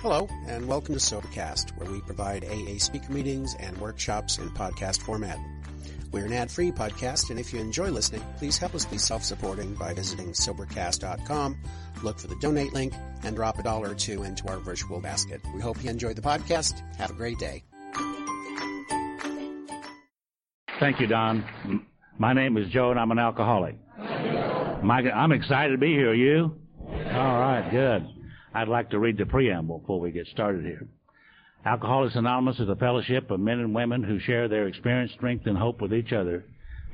Hello, and welcome to Sobercast, where we provide AA speaker meetings and workshops in podcast format. We're an ad-free podcast, and if you enjoy listening, please help us be self-supporting by visiting Sobercast.com, look for the donate link, and drop a dollar or two into our virtual basket. We hope you enjoyed the podcast. Have a great day. Thank you, Don. My name is Joe, and I'm an alcoholic. I'm excited to be here. You? All right, good. I'd like to read the preamble before we get started here. Alcoholics Anonymous is a fellowship of men and women who share their experience, strength, and hope with each other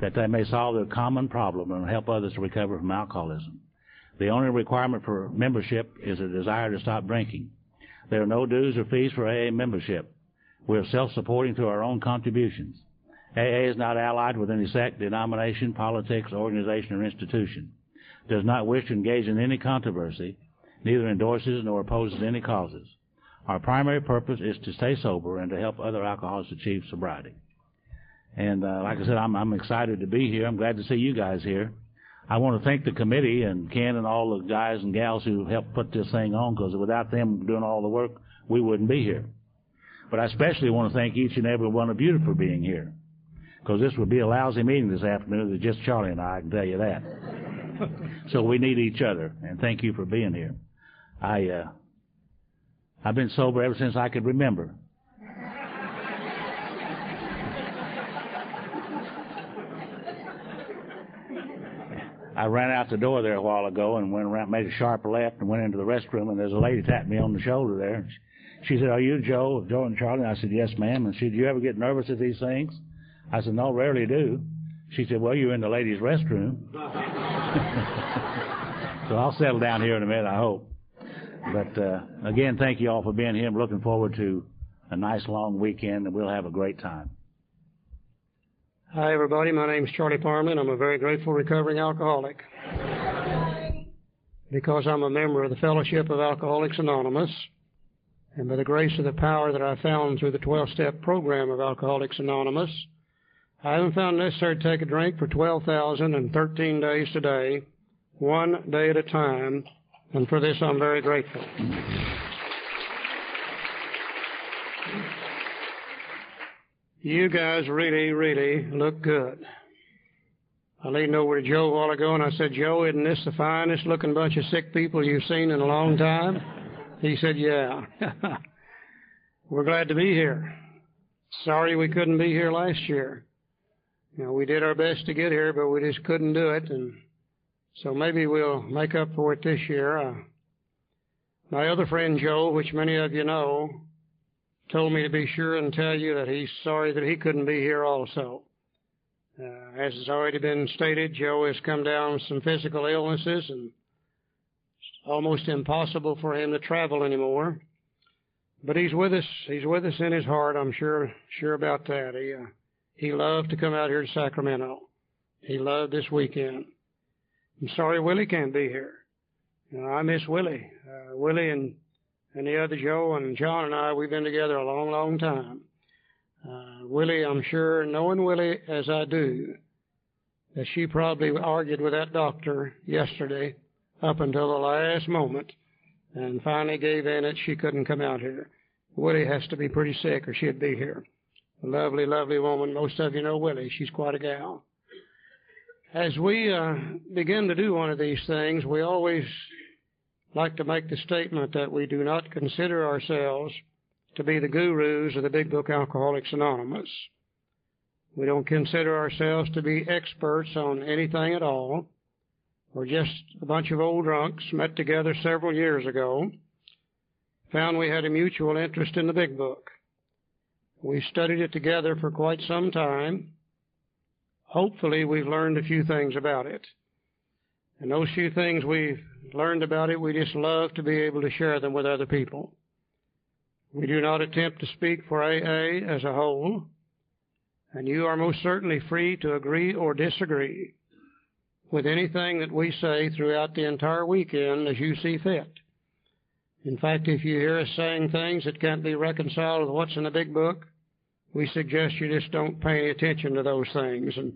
that they may solve their common problem and help others to recover from alcoholism. The only requirement for membership is a desire to stop drinking. There are no dues or fees for AA membership. We are self-supporting through our own contributions. AA is not allied with any sect, denomination, politics, organization, or institution. Does not wish to engage in any controversy, neither endorses nor opposes any causes. Our primary purpose is to stay sober and to help other alcoholics achieve sobriety. And uh, like I said, I'm, I'm excited to be here. I'm glad to see you guys here. I want to thank the committee and Ken and all the guys and gals who helped put this thing on because without them doing all the work, we wouldn't be here. But I especially want to thank each and every one of you for being here because this would be a lousy meeting this afternoon with just Charlie and I, I can tell you that. so we need each other, and thank you for being here. I uh, I've been sober ever since I could remember. I ran out the door there a while ago and went around, made a sharp left, and went into the restroom. And there's a lady tapped me on the shoulder there. She said, "Are you Joe, Joe and Charlie?" And I said, "Yes, ma'am." And she said, "Do you ever get nervous at these things?" I said, "No, rarely do." She said, "Well, you're in the ladies' restroom." so I'll settle down here in a minute, I hope. But uh, again, thank you all for being here. I'm looking forward to a nice long weekend, and we'll have a great time. Hi, everybody. My name is Charlie Parker. I'm a very grateful recovering alcoholic. Because I'm a member of the Fellowship of Alcoholics Anonymous, and by the grace of the power that I found through the 12 step program of Alcoholics Anonymous, I haven't found it necessary to take a drink for 12,013 days today, one day at a time, and for this I'm very grateful. You guys really, really look good. I leaned over to Joe a while ago and I said, Joe, isn't this the finest looking bunch of sick people you've seen in a long time? He said, Yeah. We're glad to be here. Sorry we couldn't be here last year. You know, we did our best to get here, but we just couldn't do it, and so maybe we'll make up for it this year. Uh, my other friend Joe, which many of you know, told me to be sure and tell you that he's sorry that he couldn't be here also. Uh, as has already been stated, Joe has come down with some physical illnesses and it's almost impossible for him to travel anymore. But he's with us. He's with us in his heart. I'm sure sure about that. He uh, he loved to come out here to Sacramento. He loved this weekend. I'm sorry Willie can't be here. You know, I miss Willie. Uh, Willie and and the other Joe and John and I, we've been together a long, long time. Uh, Willie, I'm sure, knowing Willie as I do, that she probably argued with that doctor yesterday up until the last moment and finally gave in that she couldn't come out here. Willie has to be pretty sick or she'd be here. A lovely, lovely woman. Most of you know Willie. She's quite a gal. As we uh, begin to do one of these things, we always like to make the statement that we do not consider ourselves to be the gurus of the Big Book Alcoholics Anonymous. We don't consider ourselves to be experts on anything at all. We're just a bunch of old drunks met together several years ago, found we had a mutual interest in the Big Book. We studied it together for quite some time, hopefully we've learned a few things about it. And those few things we've learned about it, we just love to be able to share them with other people. We do not attempt to speak for AA as a whole, and you are most certainly free to agree or disagree with anything that we say throughout the entire weekend as you see fit. In fact, if you hear us saying things that can't be reconciled with what's in the big book, we suggest you just don't pay any attention to those things, and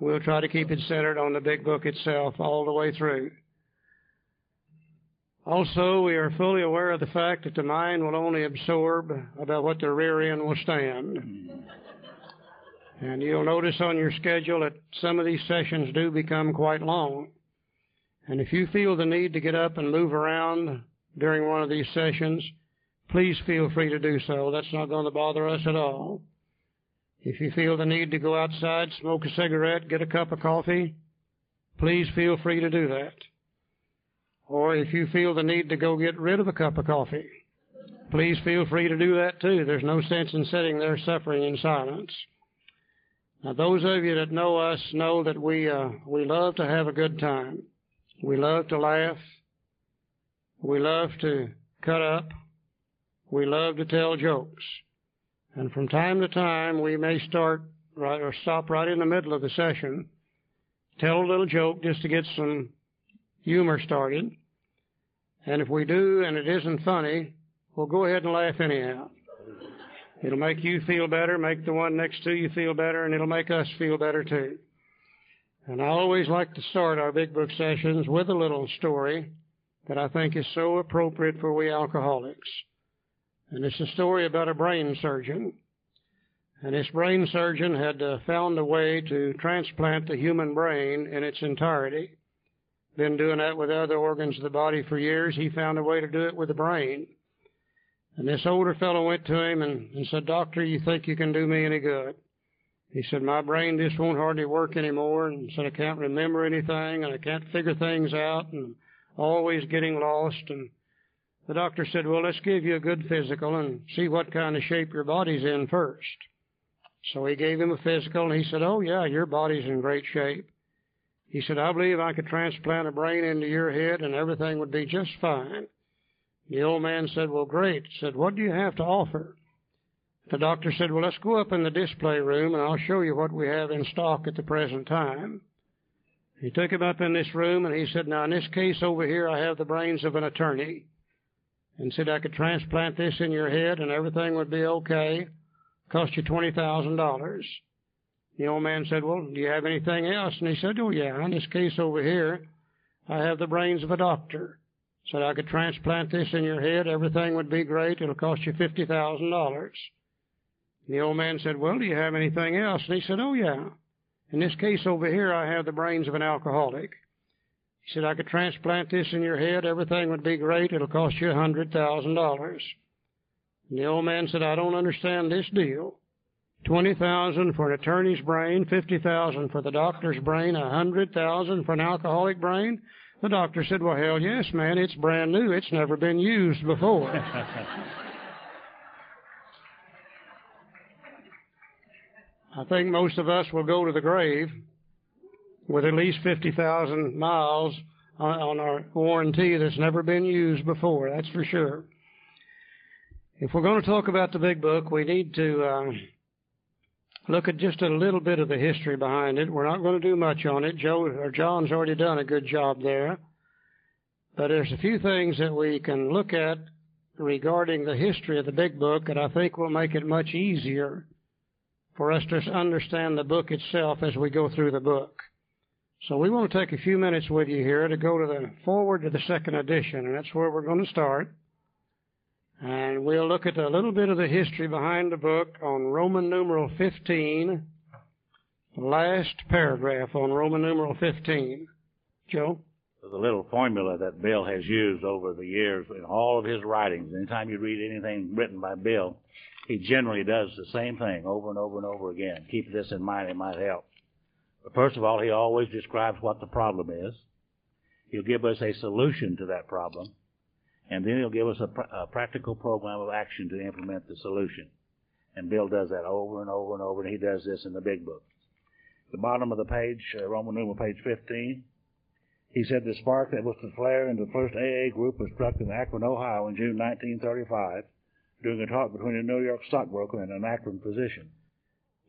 we'll try to keep it centered on the big book itself all the way through. Also, we are fully aware of the fact that the mind will only absorb about what the rear end will stand. And you'll notice on your schedule that some of these sessions do become quite long. And if you feel the need to get up and move around during one of these sessions, please feel free to do so. That's not going to bother us at all. If you feel the need to go outside, smoke a cigarette, get a cup of coffee, please feel free to do that. Or if you feel the need to go get rid of a cup of coffee, please feel free to do that too. There's no sense in sitting there suffering in silence. Now, those of you that know us know that we uh, we love to have a good time. We love to laugh. We love to cut up. We love to tell jokes. And from time to time, we may start right or stop right in the middle of the session, tell a little joke just to get some humor started. And if we do and it isn't funny, we'll go ahead and laugh anyhow. It'll make you feel better, make the one next to you feel better, and it'll make us feel better too. And I always like to start our big book sessions with a little story that I think is so appropriate for we alcoholics. And it's a story about a brain surgeon. And this brain surgeon had uh, found a way to transplant the human brain in its entirety. Been doing that with other organs of the body for years. He found a way to do it with the brain. And this older fellow went to him and, and said, Doctor, you think you can do me any good? He said, My brain just won't hardly work anymore. And said, I can't remember anything and I can't figure things out and I'm always getting lost. And the doctor said, Well, let's give you a good physical and see what kind of shape your body's in first. So he gave him a physical and he said, Oh, yeah, your body's in great shape. He said, I believe I could transplant a brain into your head and everything would be just fine. The old man said, Well, great. Said, What do you have to offer? The doctor said, Well, let's go up in the display room and I'll show you what we have in stock at the present time. He took him up in this room and he said, Now, in this case over here, I have the brains of an attorney. And said, I could transplant this in your head and everything would be okay. Cost you $20,000. The old man said, Well, do you have anything else? And he said, Oh, yeah, in this case over here, I have the brains of a doctor. Said I could transplant this in your head, everything would be great, it'll cost you $50,000. The old man said, Well, do you have anything else? And he said, Oh, yeah. In this case over here, I have the brains of an alcoholic. He said, I could transplant this in your head, everything would be great, it'll cost you a $100,000. The old man said, I don't understand this deal. Twenty thousand for an attorney's brain, fifty thousand for the doctor's brain, a hundred thousand for an alcoholic brain. The doctor said, Well, hell yes, man, it's brand new. It's never been used before. I think most of us will go to the grave with at least 50,000 miles on, on our warranty that's never been used before, that's for sure. If we're going to talk about the big book, we need to uh, look at just a little bit of the history behind it. We're not going to do much on it. Joe or John's already done a good job there. But there's a few things that we can look at regarding the history of the big book that I think will make it much easier for us to understand the book itself as we go through the book. So we want to take a few minutes with you here to go to the forward to the second edition, and that's where we're going to start. And we'll look at a little bit of the history behind the book on Roman numeral 15, last paragraph on Roman numeral 15. Joe? A little formula that Bill has used over the years in all of his writings. Anytime you read anything written by Bill, he generally does the same thing over and over and over again. Keep this in mind, it might help. First of all, he always describes what the problem is. He'll give us a solution to that problem and then he'll give us a, pr- a, practical program of action to implement the solution. And Bill does that over and over and over, and he does this in the big book. The bottom of the page, uh, Roman numeral page 15, he said the spark that was to flare into the first AA group was struck in Akron, Ohio in June 1935 during a talk between a New York stockbroker and an Akron physician.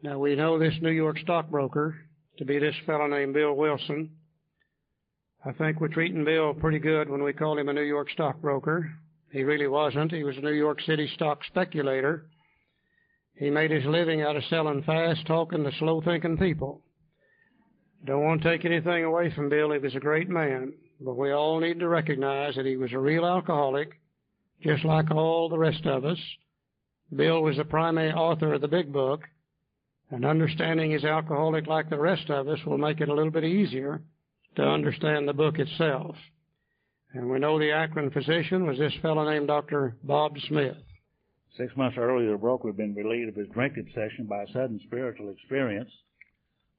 Now we know this New York stockbroker to be this fellow named Bill Wilson. I think we're treating Bill pretty good when we call him a New York stockbroker. He really wasn't. He was a New York City stock speculator. He made his living out of selling fast talking to slow thinking people. Don't want to take anything away from Bill. He was a great man. But we all need to recognize that he was a real alcoholic, just like all the rest of us. Bill was the primary author of the big book, and understanding he's alcoholic like the rest of us will make it a little bit easier to understand the book itself. And we know the Akron physician was this fellow named Dr. Bob Smith. Six months earlier, the broker had been relieved of his drink obsession by a sudden spiritual experience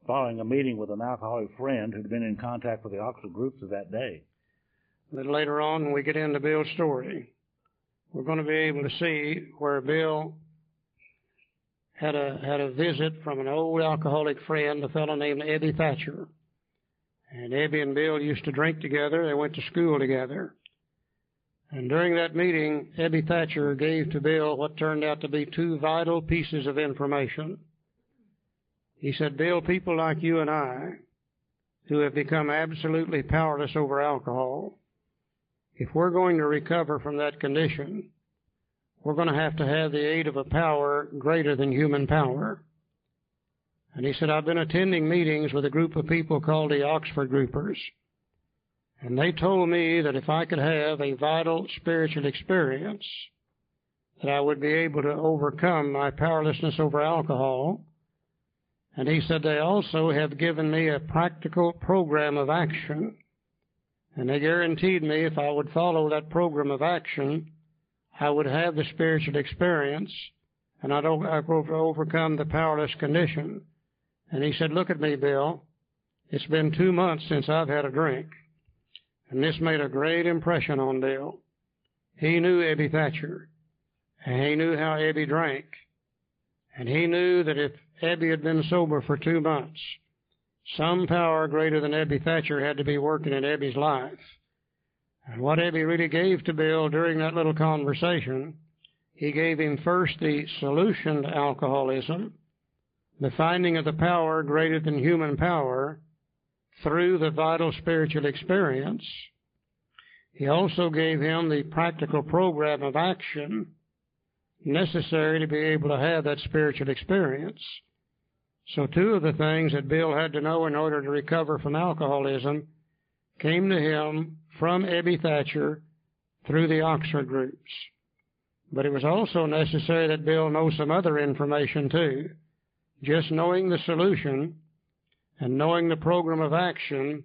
following a meeting with an alcoholic friend who'd been in contact with the Oxford groups of that day. A little later on, when we get into Bill's story, we're going to be able to see where Bill had a had a visit from an old alcoholic friend, a fellow named Ebby Thatcher. And Ebby and Bill used to drink together. They went to school together. And during that meeting, Ebby Thatcher gave to Bill what turned out to be two vital pieces of information. He said, Bill, people like you and I, who have become absolutely powerless over alcohol, if we're going to recover from that condition, we're going to have to have the aid of a power greater than human power. And he said, I've been attending meetings with a group of people called the Oxford Groupers. And they told me that if I could have a vital spiritual experience, that I would be able to overcome my powerlessness over alcohol. And he said they also have given me a practical program of action. And they guaranteed me if I would follow that program of action, I would have the spiritual experience and I'd overcome the powerless condition. And he said, Look at me, Bill. It's been two months since I've had a drink. And this made a great impression on Bill. He knew Ebby Thatcher. And he knew how Ebby drank. And he knew that if Ebby had been sober for two months, some power greater than Ebby Thatcher had to be working in Ebby's life. And what Ebby really gave to Bill during that little conversation, he gave him first the solution to alcoholism, the finding of the power greater than human power through the vital spiritual experience. He also gave him the practical program of action necessary to be able to have that spiritual experience. So two of the things that Bill had to know in order to recover from alcoholism came to him from Ebby Thatcher through the Oxford groups. But it was also necessary that Bill know some other information too. Just knowing the solution and knowing the program of action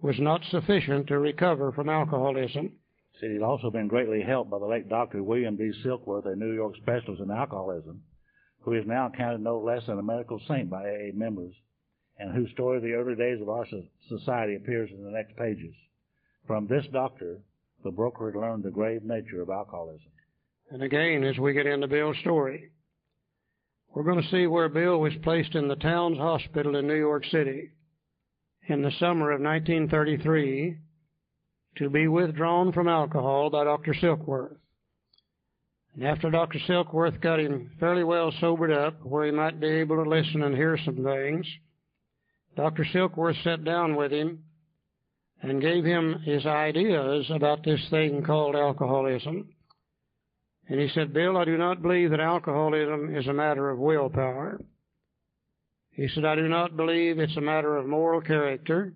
was not sufficient to recover from alcoholism. Said he'd also been greatly helped by the late Dr. William B. Silkworth, a New York specialist in alcoholism, who is now counted no less than a medical saint by AA members, and whose story of the early days of our society appears in the next pages. From this doctor, the broker had learned the grave nature of alcoholism. And again, as we get into Bill's story, we're going to see where Bill was placed in the Towns Hospital in New York City in the summer of 1933 to be withdrawn from alcohol by Dr. Silkworth. And after Dr. Silkworth got him fairly well sobered up, where he might be able to listen and hear some things, Dr. Silkworth sat down with him and gave him his ideas about this thing called alcoholism. And he said, Bill, I do not believe that alcoholism is a matter of willpower. He said, I do not believe it's a matter of moral character.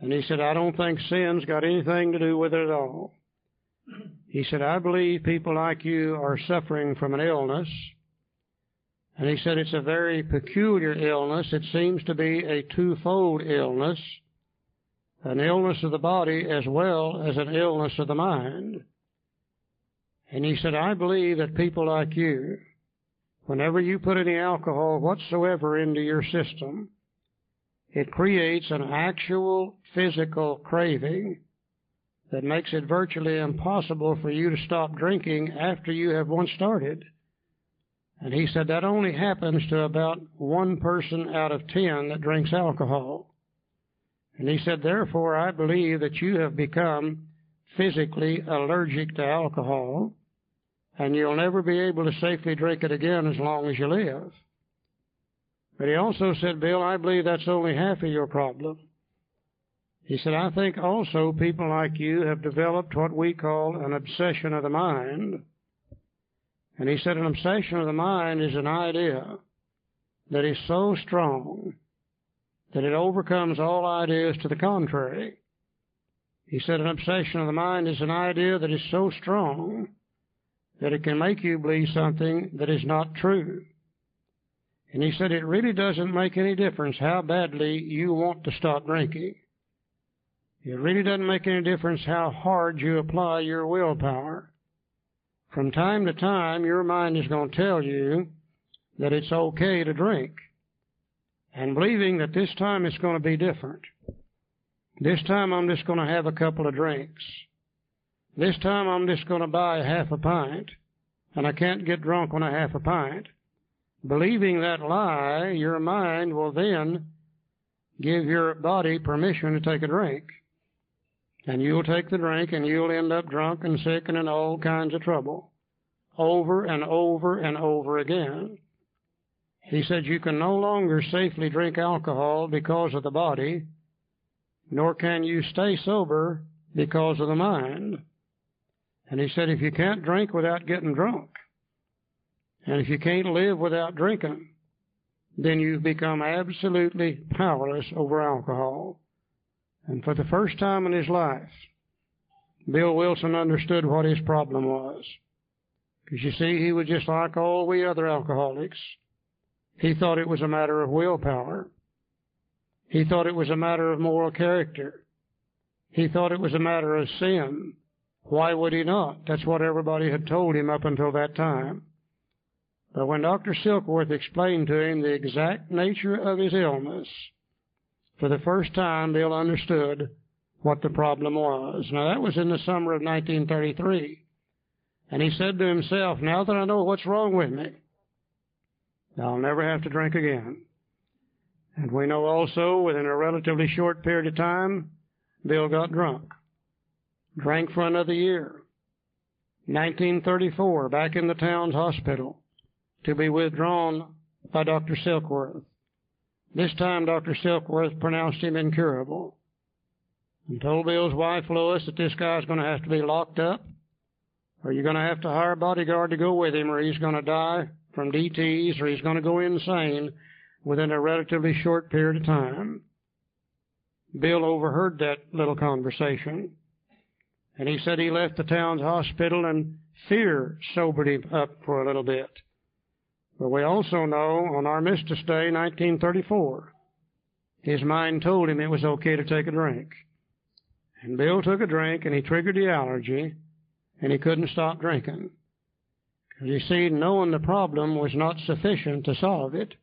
And he said, I don't think sin's got anything to do with it at all. He said, I believe people like you are suffering from an illness. And he said, it's a very peculiar illness. It seems to be a twofold illness an illness of the body as well as an illness of the mind. And he said, I believe that people like you, whenever you put any alcohol whatsoever into your system, it creates an actual physical craving that makes it virtually impossible for you to stop drinking after you have once started. And he said that only happens to about one person out of ten that drinks alcohol. And he said, therefore, I believe that you have become physically allergic to alcohol and you'll never be able to safely drink it again as long as you live. But he also said, Bill, I believe that's only half of your problem. He said, I think also people like you have developed what we call an obsession of the mind. And he said, an obsession of the mind is an idea that is so strong that it overcomes all ideas to the contrary. He said an obsession of the mind is an idea that is so strong that it can make you believe something that is not true. And he said it really doesn't make any difference how badly you want to stop drinking. It really doesn't make any difference how hard you apply your willpower. From time to time, your mind is going to tell you that it's okay to drink. And believing that this time it's going to be different. This time I'm just going to have a couple of drinks. This time I'm just going to buy half a pint. And I can't get drunk on a half a pint. Believing that lie, your mind will then give your body permission to take a drink. And you'll take the drink and you'll end up drunk and sick and in all kinds of trouble. Over and over and over again. He said you can no longer safely drink alcohol because of the body, nor can you stay sober because of the mind. And he said if you can't drink without getting drunk, and if you can't live without drinking, then you've become absolutely powerless over alcohol. And for the first time in his life, Bill Wilson understood what his problem was. Because you see, he was just like all we other alcoholics. He thought it was a matter of willpower. He thought it was a matter of moral character. He thought it was a matter of sin. Why would he not? That's what everybody had told him up until that time. But when Dr. Silkworth explained to him the exact nature of his illness, for the first time, Bill understood what the problem was. Now, that was in the summer of 1933. And he said to himself, Now that I know what's wrong with me, I'll never have to drink again. And we know also, within a relatively short period of time, Bill got drunk. Drank for another year. 1934, back in the Towns Hospital, to be withdrawn by Dr. Silkworth. This time Dr. Silkworth pronounced him incurable and told Bill's wife Lois that this guy's going to have to be locked up or you're going to have to hire a bodyguard to go with him or he's going to die from DTs or he's going to go insane within a relatively short period of time. Bill overheard that little conversation and he said he left the Towns Hospital and fear sobered him up for a little bit. But we also know on Armistice Day, 1934, his mind told him it was okay to take a drink. And Bill took a drink and he triggered the allergy and he couldn't stop drinking. You see, knowing the problem was not sufficient to solve it.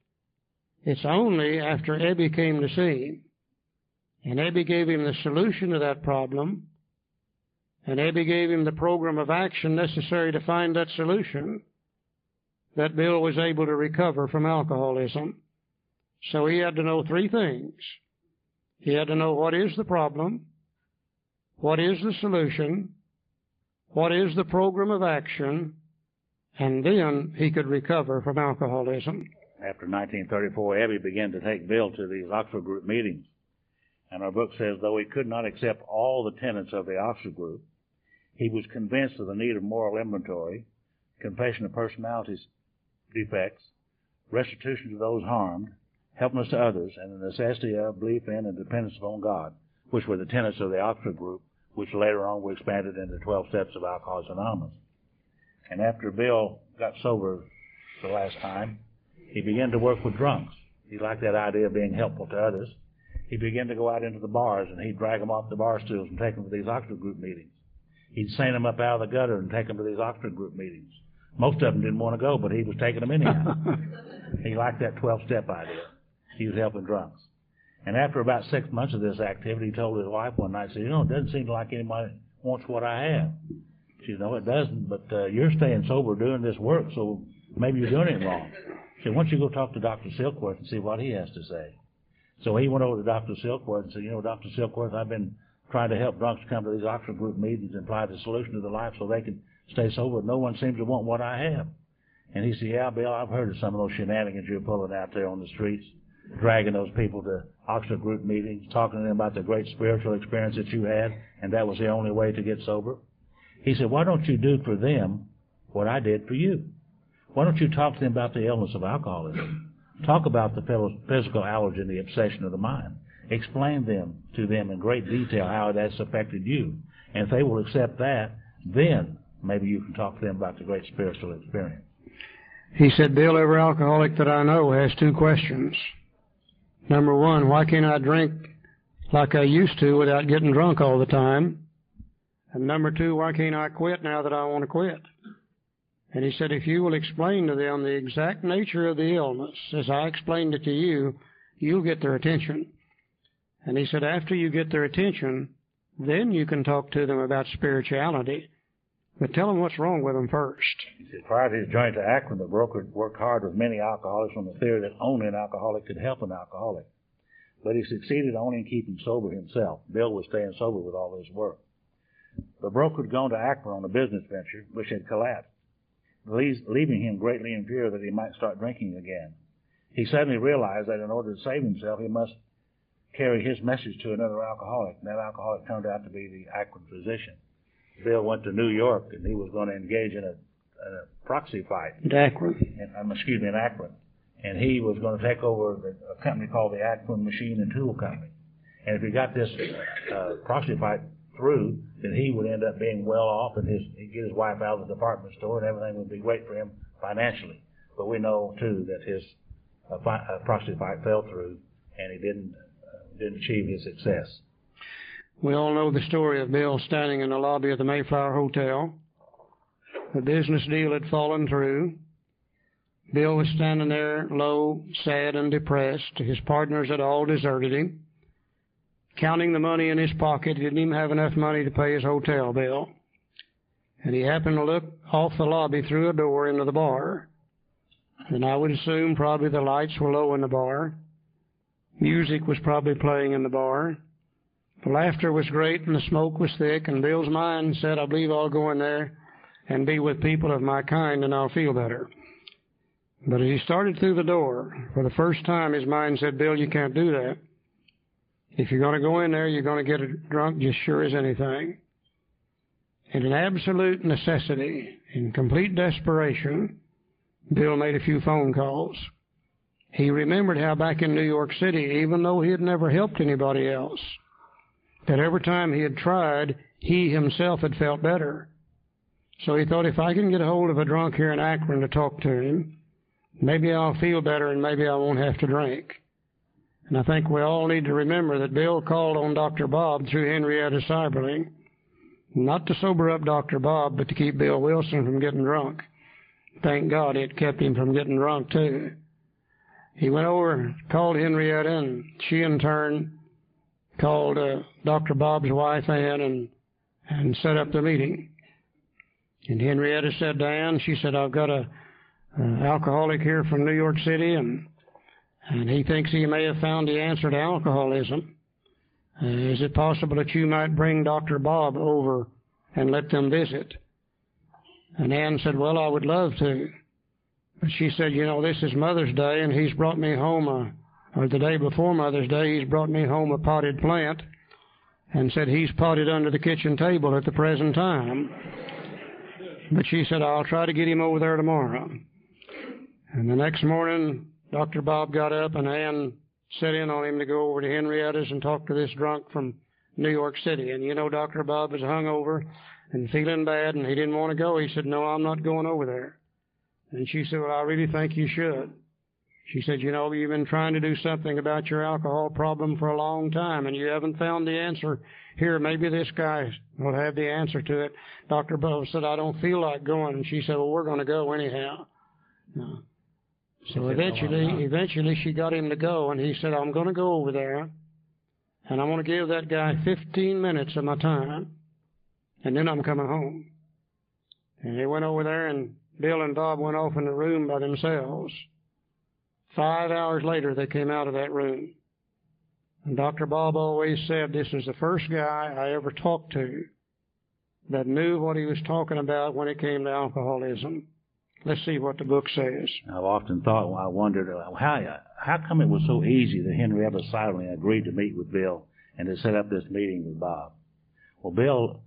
It's only after Ebby came to see him and Ebby gave him the solution to that problem and Ebby gave him the program of action necessary to find that solution that Bill was able to recover from alcoholism. So he had to know three things. He had to know what is the problem, what is the solution, what is the program of action, and then he could recover from alcoholism. After 1934, Ebby began to take Bill to these Oxford Group meetings. And our book says, though he could not accept all the tenets of the Oxford Group, he was convinced of the need of moral inventory, confession of personalities defects, restitution to those harmed, helpfulness to others, and the necessity of, belief in, and dependence upon God, which were the tenets of the Oxford group, which later on were expanded into 12 steps of Alcoholics Anonymous. And after Bill got sober the last time, he began to work with drunks. He liked that idea of being helpful to others. He began to go out into the bars and he'd drag them off the bar stools and take them to these Oxford group meetings. He'd seine them up out of the gutter and take them to these Oxford group meetings. Most of them didn't want to go, but he was taking them anyhow. he liked that 12 step idea. He was helping drunks. And after about six months of this activity, he told his wife one night, said, You know, it doesn't seem like anybody wants what I have. She said, No, it doesn't, but uh, you're staying sober doing this work, so maybe you're doing it wrong. She said, Why don't you go talk to Dr. Silkworth and see what he has to say? So he went over to Dr. Silkworth and said, You know, Dr. Silkworth, I've been trying to help drunks come to these Oxford group meetings and apply the solution to their life so they can stay sober. No one seems to want what I have. And he said, yeah, Bill, I've heard of some of those shenanigans you're pulling out there on the streets, dragging those people to Oxford group meetings, talking to them about the great spiritual experience that you had, and that was the only way to get sober. He said, why don't you do for them what I did for you? Why don't you talk to them about the illness of alcoholism? Talk about the physical allergy and the obsession of the mind. Explain them to them in great detail how that's affected you. And if they will accept that, then maybe you can talk to them about the great spiritual experience. He said, Bill, every alcoholic that I know has two questions. Number one, why can't I drink like I used to without getting drunk all the time? And number two, why can't I quit now that I want to quit? And he said, if you will explain to them the exact nature of the illness as I explained it to you, you'll get their attention. And he said, after you get their attention, then you can talk to them about spirituality. But tell them what's wrong with them first. He said, prior to his journey to Akron, the broker worked hard with many alcoholics on the theory that only an alcoholic could help an alcoholic. But he succeeded only in keeping sober himself. Bill was staying sober with all his work. The broker had gone to Akron on a business venture which had collapsed leaving him greatly in fear that he might start drinking again. He suddenly realized that in order to save himself, he must carry his message to another alcoholic. And that alcoholic turned out to be the Akron physician. Bill went to New York and he was going to engage in a, in a proxy fight. In Akron. In, um, excuse me, in Akron. And he was going to take over a company called the Akron Machine and Tool Company. And if he got this uh, proxy fight through, then he would end up being well off and his he'd get his wife out of the department store and everything would be great for him financially. But we know too that his uh, fi- uh, prostitute fight fell through and he didn't uh, didn't achieve his success. We all know the story of Bill standing in the lobby of the Mayflower Hotel. The business deal had fallen through. Bill was standing there low, sad, and depressed. His partners had all deserted him counting the money in his pocket. He didn't even have enough money to pay his hotel bill. And he happened to look off the lobby through a door into the bar. And I would assume probably the lights were low in the bar. Music was probably playing in the bar. The laughter was great and the smoke was thick, and Bill's mind said, I believe I'll go in there and be with people of my kind and I'll feel better. But as he started through the door, for the first time his mind said, Bill, you can't do that. If you're going to go in there, you're going to get drunk just sure as anything. In an absolute necessity, in complete desperation, Bill made a few phone calls. He remembered how back in New York City, even though he had never helped anybody else, that every time he had tried, he himself had felt better. So he thought, if I can get a hold of a drunk here in Akron to talk to him, maybe I'll feel better and maybe I won't have to drink. And I think we all need to remember that Bill called on Dr. Bob through Henrietta Seiberling, not to sober up Dr. Bob, but to keep Bill Wilson from getting drunk. Thank God it kept him from getting drunk too. He went over, called Henrietta, and she in turn called uh, Dr. Bob's wife Ann and and set up the meeting. And Henrietta said to Ann, she said, I've got a, a alcoholic here from New York City, and and he thinks he may have found the answer to alcoholism. Uh, is it possible that you might bring Dr. Bob over and let them visit? And Ann said, Well, I would love to. But she said, You know, this is Mother's Day, and he's brought me home a, or the day before Mother's Day, he's brought me home a potted plant and said he's potted under the kitchen table at the present time. But she said, I'll try to get him over there tomorrow. And the next morning, Dr. Bob got up and Ann set in on him to go over to Henrietta's and talk to this drunk from New York City. And you know, Dr. Bob was hungover and feeling bad and he didn't want to go. He said, No, I'm not going over there. And she said, Well, I really think you should. She said, You know, you've been trying to do something about your alcohol problem for a long time and you haven't found the answer. Here, maybe this guy will have the answer to it. Dr. Bob said, I don't feel like going. And she said, Well, we're going to go anyhow. No. So eventually, eventually she got him to go, and he said, I'm going to go over there, and I'm going to give that guy 15 minutes of my time, and then I'm coming home. And he went over there, and Bill and Bob went off in the room by themselves. Five hours later, they came out of that room. And Dr. Bob always said this was the first guy I ever talked to that knew what he was talking about when it came to alcoholism. Let's see what the book says. I've often thought, I wondered, uh, how how come it was so easy that Henrietta Seiberling agreed to meet with Bill and to set up this meeting with Bob? Well, Bill,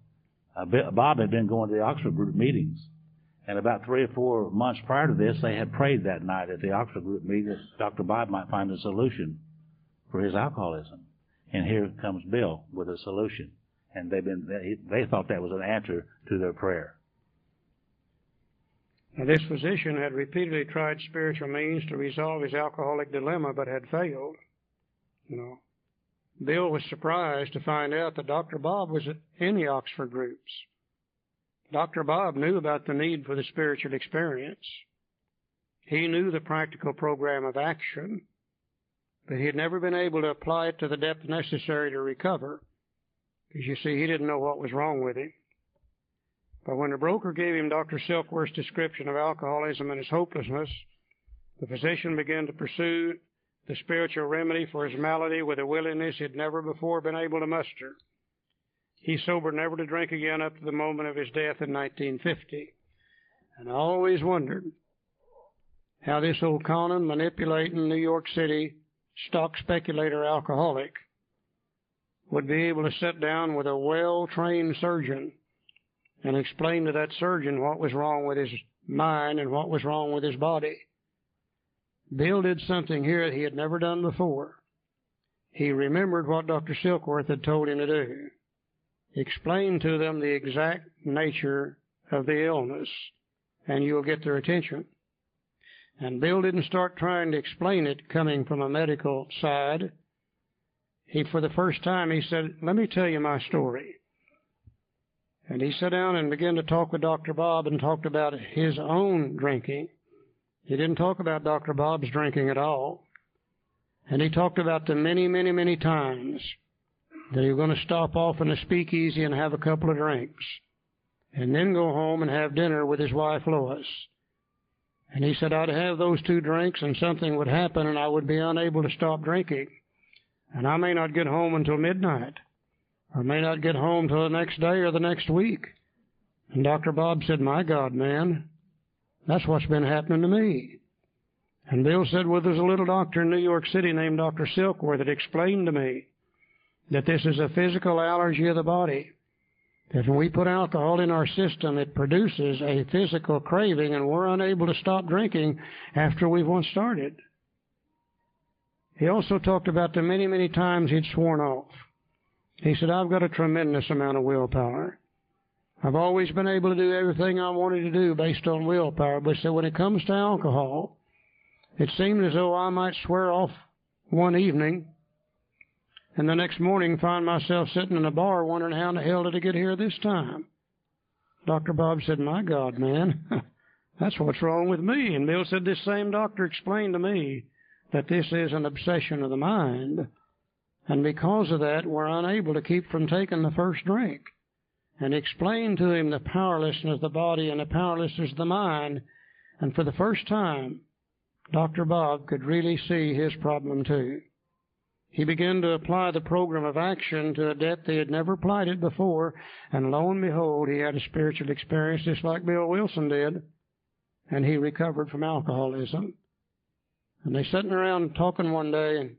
uh, Bob had been going to the Oxford group meetings, And about three or four months prior to this, they had prayed that night at the Oxford group meeting that Dr. Bob might find a solution for his alcoholism. And here comes Bill with a solution. And they've been, they, they thought that was an answer to their prayer. Now, this physician had repeatedly tried spiritual means to resolve his alcoholic dilemma, but had failed. You know, Bill was surprised to find out that Dr. Bob was in the Oxford groups. Dr. Bob knew about the need for the spiritual experience. He knew the practical program of action, but he had never been able to apply it to the depth necessary to recover, because you see, he didn't know what was wrong with him. But when the broker gave him Dr. Silkworth's description of alcoholism and its hopelessness, the physician began to pursue the spiritual remedy for his malady with a willingness he'd never before been able to muster. He sobered never to drink again up to the moment of his death in 1950. And I always wondered how this old conning, manipulating New York City stock speculator alcoholic would be able to sit down with a well trained surgeon and explain to that surgeon what was wrong with his mind and what was wrong with his body. Bill did something here that he had never done before. He remembered what Dr. Silkworth had told him to do. Explain to them the exact nature of the illness, and you'll get their attention. And Bill didn't start trying to explain it coming from a medical side. He, for the first time, he said, Let me tell you my story. And he sat down and began to talk with Dr. Bob and talked about his own drinking. He didn't talk about Dr. Bob's drinking at all. And he talked about the many, many, many times he was going to stop off in a speakeasy and have a couple of drinks. And then go home and have dinner with his wife Lois. And he said I'd have those two drinks and something would happen and I would be unable to stop drinking. And I may not get home until midnight or may not get home till the next day or the next week. And Dr. Bob said, My God, man, that's what's been happening to me. And Bill said, Well, there's a little doctor in New York City named Dr. Silkworth that explained to me that this is a physical allergy of the body. That when we put alcohol in our system, it produces a physical craving and we're unable to stop drinking after we've once started. He also talked about the many, many times he'd sworn off. He said, I've got a tremendous amount of willpower. I've always been able to do everything I wanted to do based on willpower, but so when it comes to alcohol, it seemed as though I might swear off one evening and the next morning find myself sitting in a bar wondering how in the hell did I get here this time. Dr. Bob said, My God, man, that's what's wrong with me. And Bill said, This same doctor explained to me that this is an obsession of the mind. And because of that, we're unable to keep from taking the first drink. And explained to him the powerlessness of the body and the powerlessness of the mind. And for the first time, Dr. Bob could really see his problem too. He began to apply the program of action to a depth he had never applied it before, and lo and behold, he had a spiritual experience just like Bill Wilson did, and he recovered from alcoholism. And they sitting around talking one day, and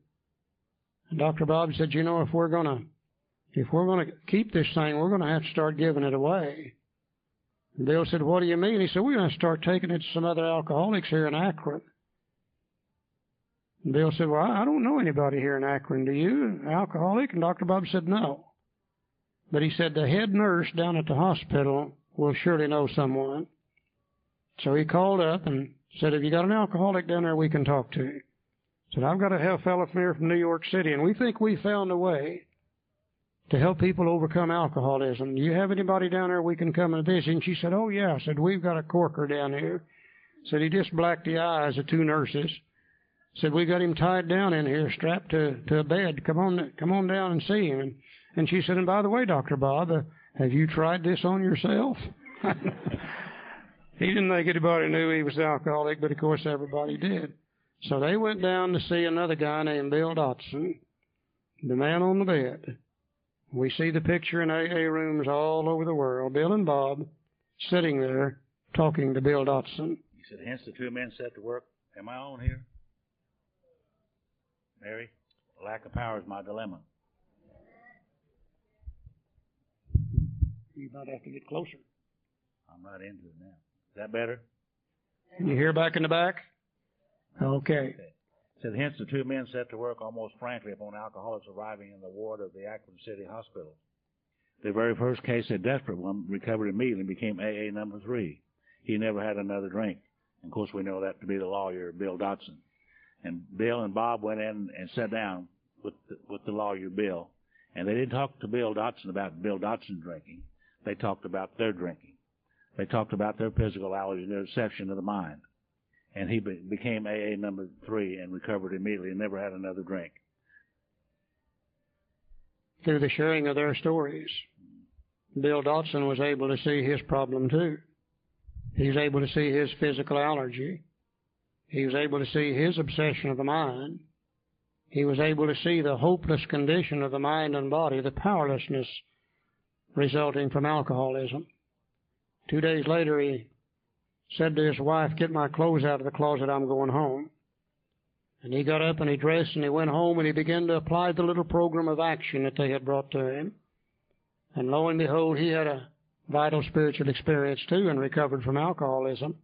and Dr. Bob said, you know, if we're gonna, if we're gonna keep this thing, we're gonna have to start giving it away. And Bill said, what do you mean? He said, we're gonna start taking it to some other alcoholics here in Akron. Bill said, well, I don't know anybody here in Akron. Do you? Alcoholic? And Dr. Bob said, no. But he said, the head nurse down at the hospital will surely know someone. So he called up and said, have you got an alcoholic down there we can talk to? said, I've got a fellow from here from New York City, and we think we found a way to help people overcome alcoholism. Do you have anybody down there we can come and visit? And she said, Oh, yeah. I said, We've got a corker down here. Said, He just blacked the eyes of two nurses. Said, We got him tied down in here, strapped to, to a bed. Come on, come on down and see him. And, and she said, And by the way, Dr. Bob, uh, have you tried this on yourself? he didn't think anybody knew he was alcoholic, but of course everybody did. So they went down to see another guy named Bill Dotson, the man on the bed. We see the picture in AA rooms all over the world. Bill and Bob sitting there talking to Bill Dotson. He said, Hence the two men set to work. Am I on here? Mary, lack of power is my dilemma. You might have to get closer. I'm right into it now. Is that better? Can you hear back in the back? Okay. Said hence the two men set to work almost frankly upon alcoholics arriving in the ward of the Akron City Hospital. The very first case, a desperate one, recovered immediately and became AA number three. He never had another drink. And of course, we know that to be the lawyer, Bill Dotson. And Bill and Bob went in and sat down with the, with the lawyer, Bill. And they didn't talk to Bill Dotson about Bill Dotson drinking. They talked about their drinking. They talked about their physical allergy and their deception of the mind. And he be, became AA number three and recovered immediately and never had another drink. Through the sharing of their stories, Bill Dotson was able to see his problem too. He's able to see his physical allergy. He was able to see his obsession of the mind. He was able to see the hopeless condition of the mind and body, the powerlessness resulting from alcoholism. Two days later, he said to his wife, Get my clothes out of the closet, I'm going home. And he got up and he dressed and he went home and he began to apply the little program of action that they had brought to him. And lo and behold, he had a vital spiritual experience too and recovered from alcoholism.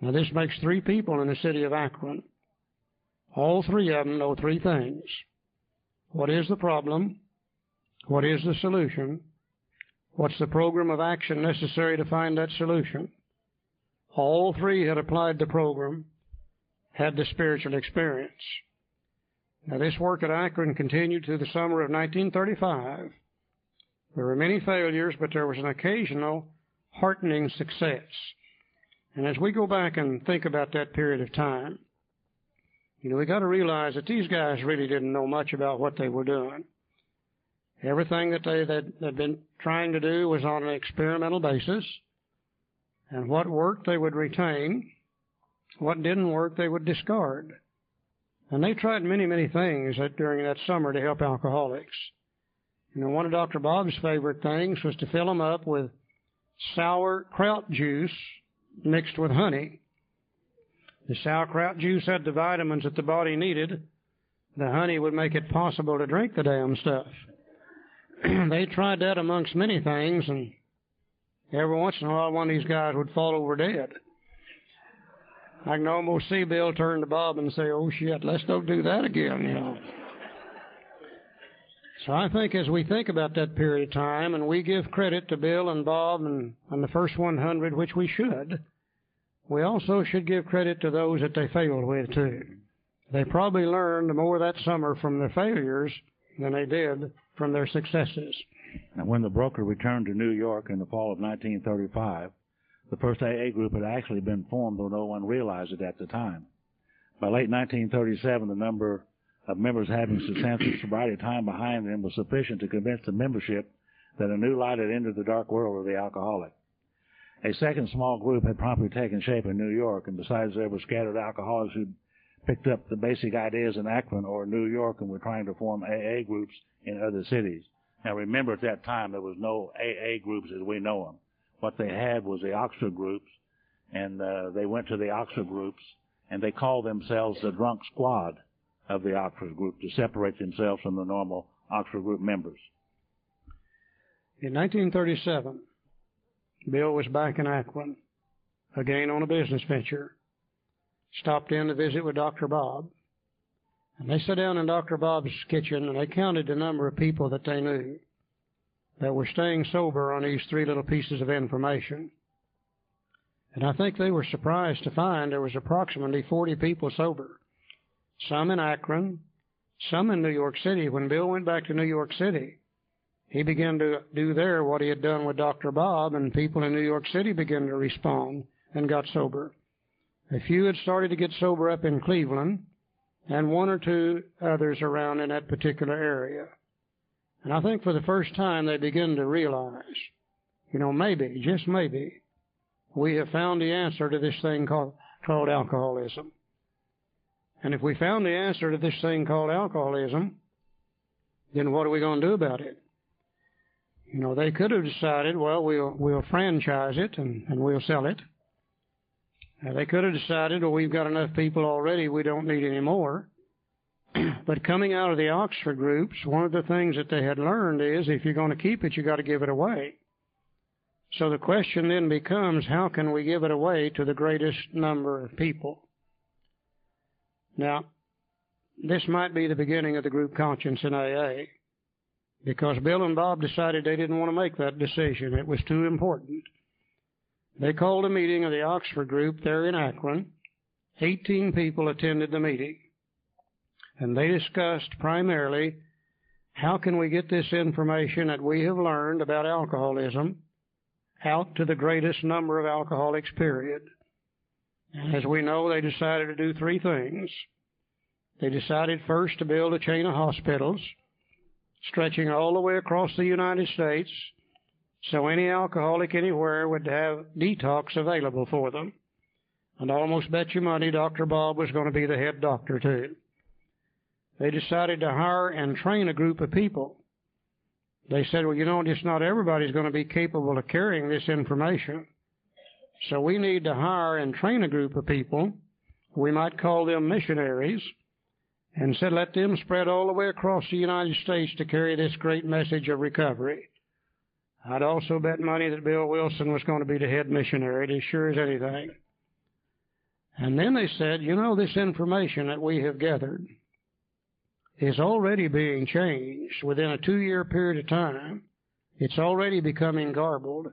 Now this makes three people in the city of Akron. All three of them know three things. What is the problem? What is the solution? What's the program of action necessary to find that solution? All three had applied the program, had the spiritual experience. Now this work at Akron continued through the summer of 1935. There were many failures, but there was an occasional heartening success. And as we go back and think about that period of time, you know, we got to realize that these guys really didn't know much about what they were doing. Everything that they had been trying to do was on an experimental basis, and what worked they would retain, what didn't work they would discard. And they tried many, many things that, during that summer to help alcoholics. You know, one of Dr. Bob's favorite things was to fill them up with sauerkraut juice mixed with honey. The sauerkraut juice had the vitamins that the body needed. The honey would make it possible to drink the damn stuff. they tried that amongst many things, and every once in a while one of these guys would fall over dead. I can almost see Bill turn to Bob and say, "Oh shit, let's don't do that again," you know. So I think as we think about that period of time, and we give credit to Bill and Bob and, and the first 100, which we should, we also should give credit to those that they failed with too. They probably learned more that summer from their failures than they did from their successes. And when the broker returned to New York in the fall of 1935, the first AA group had actually been formed, though no one realized it at the time. By late 1937, the number of members having substantial sobriety time behind them was sufficient to convince the membership that a new light had entered the dark world of the alcoholic. A second small group had promptly taken shape in New York, and besides there were scattered alcoholics who picked up the basic ideas in Akron or New York and were trying to form AA groups in other cities. Now remember at that time there was no AA groups as we know them. What they had was the Oxford groups, and uh, they went to the Oxford groups, and they called themselves the Drunk Squad of the Oxford group to separate themselves from the normal Oxford group members. In 1937, Bill was back in Akron, again on a business venture. Stopped in to visit with Dr. Bob. And they sat down in Dr. Bob's kitchen and they counted the number of people that they knew that were staying sober on these three little pieces of information. And I think they were surprised to find there was approximately 40 people sober some in Akron, some in New York City. When Bill went back to New York City, he began to do there what he had done with Dr. Bob, and people in New York City began to respond and got sober. A few had started to get sober up in Cleveland, and one or two others around in that particular area. And I think for the first time they begin to realize, you know, maybe, just maybe, we have found the answer to this thing called, called alcoholism. And if we found the answer to this thing called alcoholism, then what are we going to do about it? You know, they could have decided, well, we'll, we'll franchise it and, and we'll sell it. Now, they could have decided, well, we've got enough people already, we don't need any more. but coming out of the Oxford groups, one of the things that they had learned is if you're going to keep it, you've got to give it away. So the question then becomes how can we give it away to the greatest number of people? Now, this might be the beginning of the group conscience in AA because Bill and Bob decided they didn't want to make that decision. It was too important. They called a meeting of the Oxford group there in Akron. 18 people attended the meeting. And they discussed primarily how can we get this information that we have learned about alcoholism out to the greatest number of alcoholics, period. As we know, they decided to do three things. They decided first to build a chain of hospitals stretching all the way across the United States so any alcoholic anywhere would have detox available for them. And I almost bet you money Dr. Bob was going to be the head doctor too. They decided to hire and train a group of people. They said, well, you know, just not everybody's going to be capable of carrying this information. So we need to hire and train a group of people. We might call them missionaries and said, let them spread all the way across the United States to carry this great message of recovery. I'd also bet money that Bill Wilson was going to be the head missionary, as sure as anything. And then they said, you know, this information that we have gathered is already being changed within a two year period of time. It's already becoming garbled.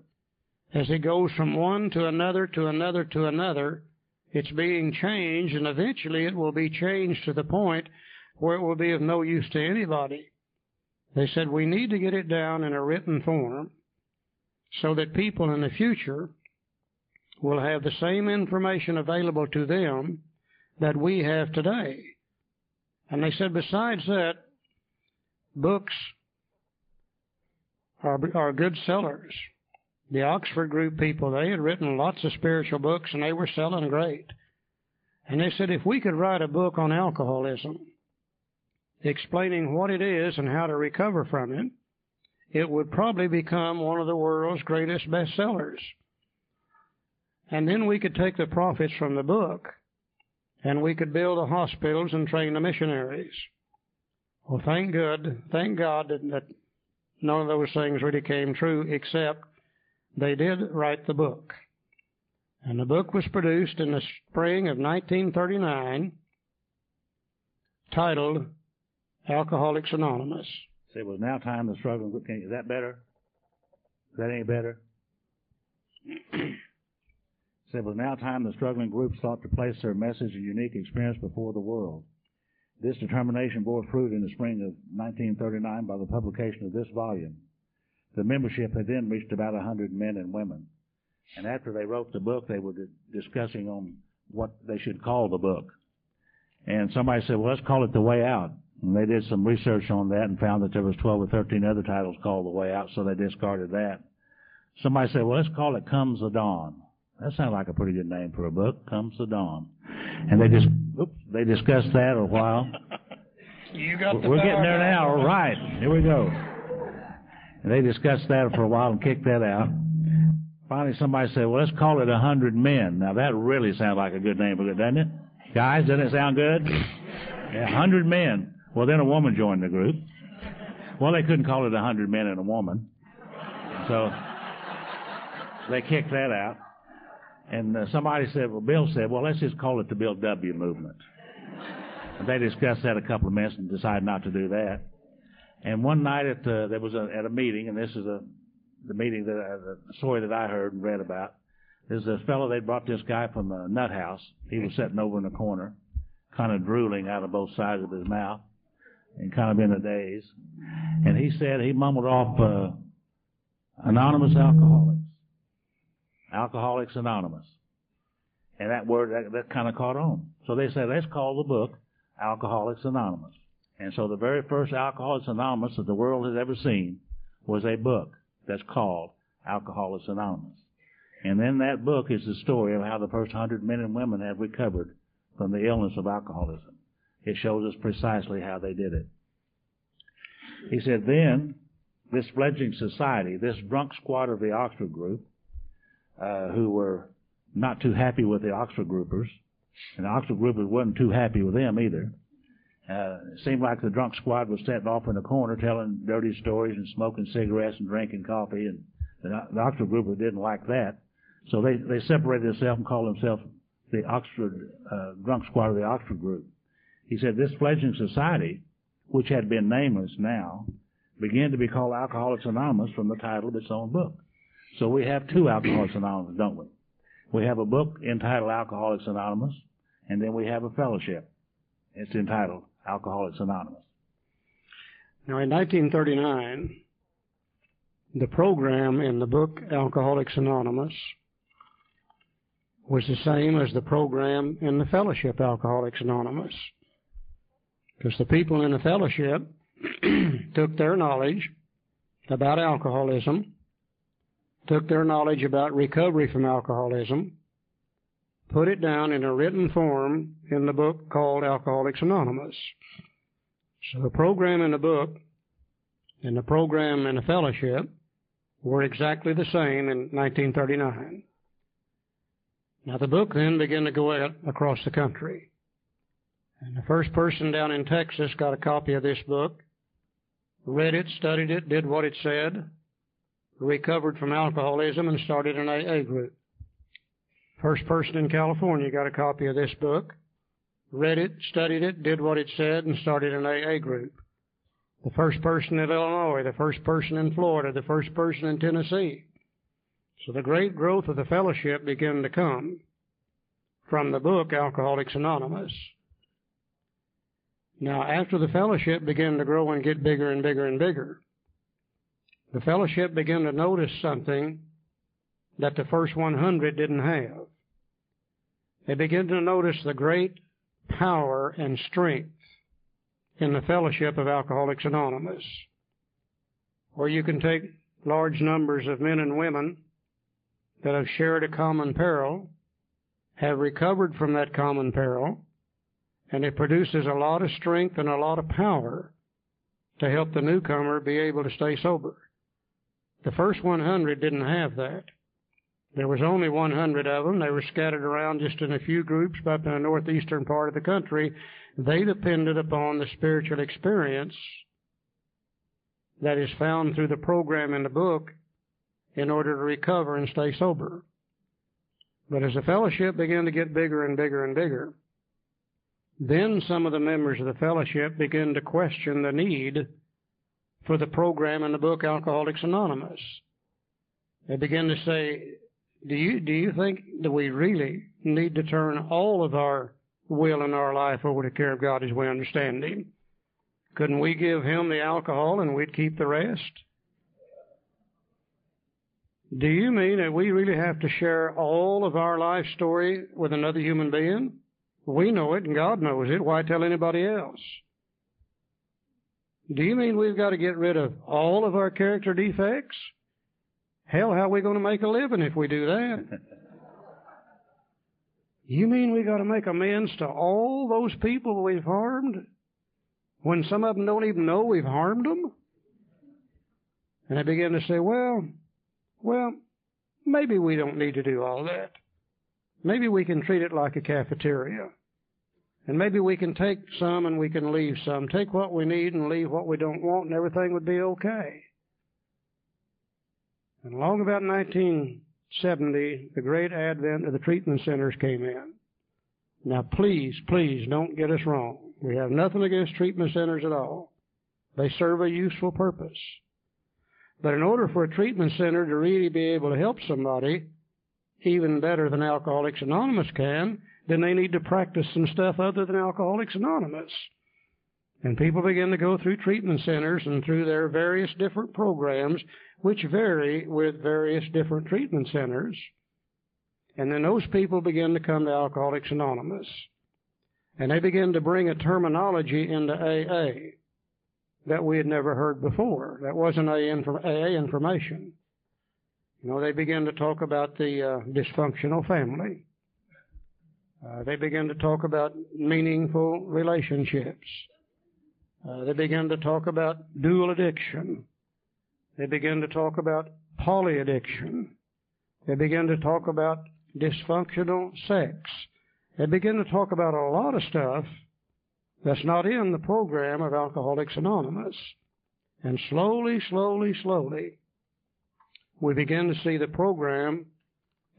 As it goes from one to another to another to another, it's being changed, and eventually it will be changed to the point where it will be of no use to anybody. They said we need to get it down in a written form so that people in the future will have the same information available to them that we have today. And they said, besides that, books are, are good sellers the Oxford group people, they had written lots of spiritual books and they were selling great. And they said if we could write a book on alcoholism, explaining what it is and how to recover from it, it would probably become one of the world's greatest bestsellers. And then we could take the profits from the book and we could build the hospitals and train the missionaries. Well, thank good, thank God that, that none of those things really came true except they did write the book. And the book was produced in the spring of 1939, titled Alcoholics Anonymous. It was now time to struggle. Is that better? Is that any better? it was now time the struggling groups sought to place their message and unique experience before the world. This determination bore fruit in the spring of 1939 by the publication of this volume. The membership had then reached about a hundred men and women. And after they wrote the book, they were discussing on what they should call the book. And somebody said, well, let's call it The Way Out. And they did some research on that and found that there was 12 or 13 other titles called The Way Out, so they discarded that. Somebody said, well, let's call it Comes the Dawn. That sounds like a pretty good name for a book, Comes the Dawn. And they just, oops, they discussed that a while. you got the We're getting there now. All right. Here we go. And they discussed that for a while and kicked that out. Finally, somebody said, well, let's call it a hundred men. Now that really sounds like a good name, for it, doesn't it? Guys, doesn't it sound good? Yeah, hundred men. Well, then a woman joined the group. Well, they couldn't call it a hundred men and a woman. So they kicked that out. And uh, somebody said, well, Bill said, well, let's just call it the Bill W. movement. And they discussed that a couple of minutes and decided not to do that. And one night at the, there was a, at a meeting, and this is a, the meeting that, uh, the story that I heard and read about. There's a fellow, they brought this guy from the nut house. He was sitting over in the corner, kind of drooling out of both sides of his mouth and kind of in a daze. And he said, he mumbled off, uh, Anonymous Alcoholics. Alcoholics Anonymous. And that word, that, that kind of caught on. So they said, let's call the book Alcoholics Anonymous. And so the very first Alcoholics Anonymous that the world has ever seen was a book that's called Alcoholics Anonymous. And in that book is the story of how the first hundred men and women have recovered from the illness of alcoholism. It shows us precisely how they did it. He said, then, this fledgling society, this drunk squad of the Oxford group, uh, who were not too happy with the Oxford groupers, and the Oxford groupers wasn't too happy with them either, uh, it seemed like the drunk squad was sitting off in the corner telling dirty stories and smoking cigarettes and drinking coffee and The, the Oxford group didn't like that, so they they separated themselves and called themselves the Oxford uh, Drunk Squad of the Oxford group. He said this fledgling society, which had been nameless now, began to be called Alcoholics Anonymous from the title of its own book. So we have two Alcoholics Anonymous, don't we? We have a book entitled Alcoholics Anonymous, and then we have a fellowship. It's entitled Alcoholics Anonymous. Now, in 1939, the program in the book Alcoholics Anonymous was the same as the program in the fellowship Alcoholics Anonymous. Because the people in the fellowship took their knowledge about alcoholism, took their knowledge about recovery from alcoholism, put it down in a written form in the book called Alcoholics Anonymous. So the program in the book and the program in the fellowship were exactly the same in 1939. Now the book then began to go out across the country. And the first person down in Texas got a copy of this book, read it, studied it, did what it said, recovered from alcoholism, and started an AA group. First person in California got a copy of this book, read it, studied it, did what it said, and started an AA group. The first person in Illinois, the first person in Florida, the first person in Tennessee. So the great growth of the fellowship began to come from the book Alcoholics Anonymous. Now, after the fellowship began to grow and get bigger and bigger and bigger, the fellowship began to notice something that the first 100 didn't have. They begin to notice the great power and strength in the fellowship of Alcoholics Anonymous, where you can take large numbers of men and women that have shared a common peril, have recovered from that common peril, and it produces a lot of strength and a lot of power to help the newcomer be able to stay sober. The first 100 didn't have that. There was only 100 of them. They were scattered around just in a few groups up in the northeastern part of the country. They depended upon the spiritual experience that is found through the program in the book in order to recover and stay sober. But as the fellowship began to get bigger and bigger and bigger, then some of the members of the fellowship began to question the need for the program in the book Alcoholics Anonymous. They began to say, do you, do you think that we really need to turn all of our will and our life over to care of God as we understand Him? Couldn't we give Him the alcohol and we'd keep the rest? Do you mean that we really have to share all of our life story with another human being? We know it and God knows it. Why tell anybody else? Do you mean we've got to get rid of all of our character defects? Hell, how are we going to make a living if we do that? you mean we got to make amends to all those people we've harmed when some of them don't even know we've harmed them? And I begin to say, well, well, maybe we don't need to do all that. Maybe we can treat it like a cafeteria. And maybe we can take some and we can leave some. Take what we need and leave what we don't want, and everything would be okay. And along about 1970, the great advent of the treatment centers came in. Now, please, please don't get us wrong. We have nothing against treatment centers at all. They serve a useful purpose. But in order for a treatment center to really be able to help somebody, even better than Alcoholics Anonymous can, then they need to practice some stuff other than Alcoholics Anonymous. And people begin to go through treatment centers and through their various different programs, which vary with various different treatment centers. And then those people begin to come to Alcoholics Anonymous. And they begin to bring a terminology into AA that we had never heard before. That wasn't AA information. You know, they begin to talk about the uh, dysfunctional family. Uh, they begin to talk about meaningful relationships. Uh, they begin to talk about dual addiction. They begin to talk about polyaddiction. They begin to talk about dysfunctional sex. They begin to talk about a lot of stuff that's not in the program of Alcoholics Anonymous. And slowly, slowly, slowly, we begin to see the program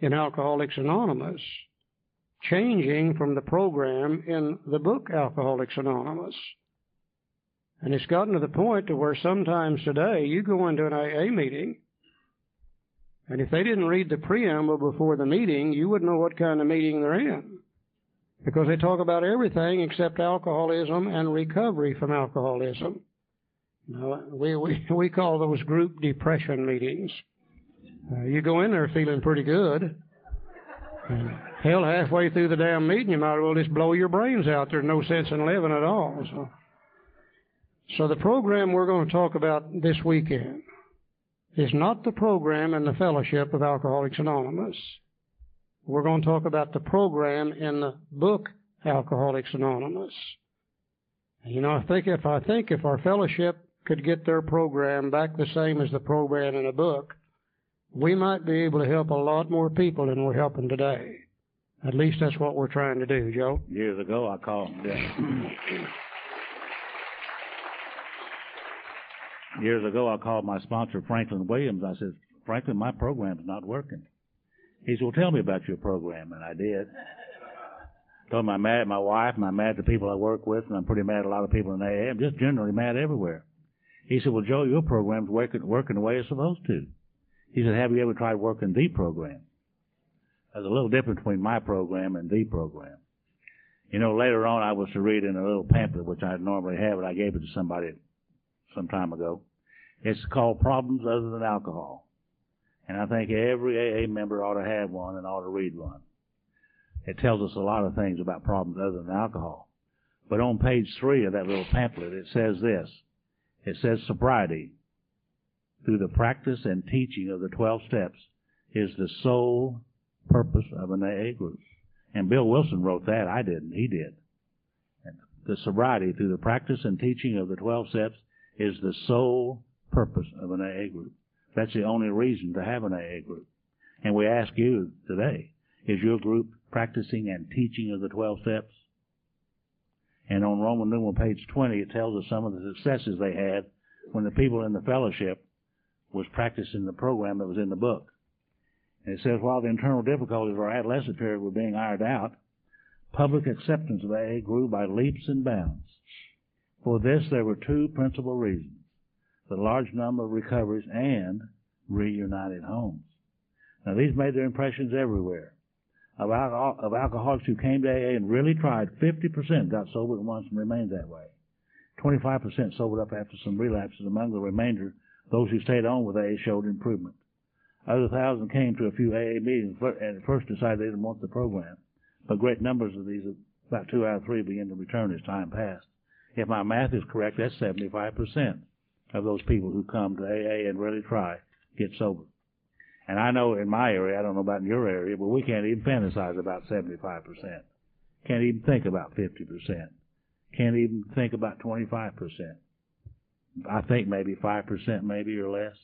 in Alcoholics Anonymous changing from the program in the book Alcoholics Anonymous. And it's gotten to the point to where sometimes today you go into an AA meeting, and if they didn't read the preamble before the meeting, you wouldn't know what kind of meeting they're in. Because they talk about everything except alcoholism and recovery from alcoholism. Know, we, we, we call those group depression meetings. Uh, you go in there feeling pretty good. And hell, halfway through the damn meeting, you might as well just blow your brains out. There's no sense in living at all. So. So the program we're going to talk about this weekend is not the program in the Fellowship of Alcoholics Anonymous. We're going to talk about the program in the book Alcoholics Anonymous. You know, I think if I think if our fellowship could get their program back the same as the program in a book, we might be able to help a lot more people than we're helping today. At least that's what we're trying to do, Joe. Years ago, I called. Yeah. Years ago, I called my sponsor, Franklin Williams. I said, Franklin, my program's not working. He said, well, tell me about your program. And I did. Told him I'm mad at my wife and I'm mad at the people I work with and I'm pretty mad at a lot of people in AA. I'm just generally mad everywhere. He said, well, Joe, your program's working, working the way it's supposed to. He said, have you ever tried working the program? There's a little difference between my program and the program. You know, later on I was to read in a little pamphlet, which I normally have, but I gave it to somebody some time ago. It's called Problems Other Than Alcohol. And I think every AA member ought to have one and ought to read one. It tells us a lot of things about problems other than alcohol. But on page three of that little pamphlet, it says this. It says sobriety through the practice and teaching of the 12 steps is the sole purpose of an AA group. And Bill Wilson wrote that. I didn't. He did. And the sobriety through the practice and teaching of the 12 steps is the sole purpose of an AA group. That's the only reason to have an AA group. And we ask you today, is your group practicing and teaching of the 12 steps? And on Roman numeral page 20, it tells us some of the successes they had when the people in the fellowship was practicing the program that was in the book. And it says, while the internal difficulties of our adolescent period were being ironed out, public acceptance of AA grew by leaps and bounds. For this, there were two principal reasons the large number of recoveries and reunited homes. Now, these made their impressions everywhere. Of, al- of alcoholics who came to AA and really tried, 50% got sober at once and remained that way. 25% sobered up after some relapses. Among the remainder, those who stayed on with AA showed improvement. Other thousand came to a few AA meetings and at first decided they didn't want the program. But great numbers of these, about two out of three, began to return as time passed. If my math is correct, that's 75% of those people who come to AA and really try get sober. And I know in my area, I don't know about in your area, but we can't even fantasize about 75%. Can't even think about 50%. Can't even think about 25%. I think maybe 5% maybe or less.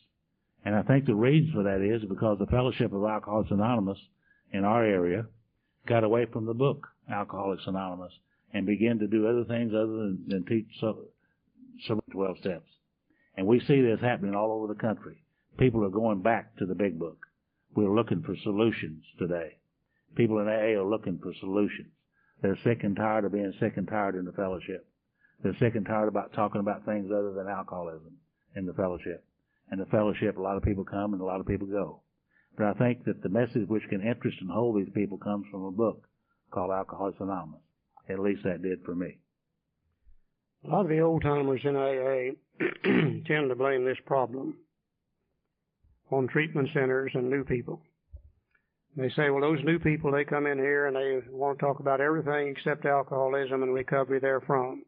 And I think the reason for that is because the Fellowship of Alcoholics Anonymous in our area got away from the book Alcoholics Anonymous and began to do other things other than, than teach so, so 12 steps. And we see this happening all over the country. People are going back to the big book. We're looking for solutions today. People in AA are looking for solutions. They're sick and tired of being sick and tired in the fellowship. They're sick and tired about talking about things other than alcoholism in the fellowship. And the fellowship, a lot of people come and a lot of people go. But I think that the message which can interest and hold these people comes from a book called Alcoholics Anonymous. At least that did for me. A lot of the old timers in AA tend to blame this problem on treatment centers and new people. They say, well, those new people, they come in here and they want to talk about everything except alcoholism and recovery therefrom.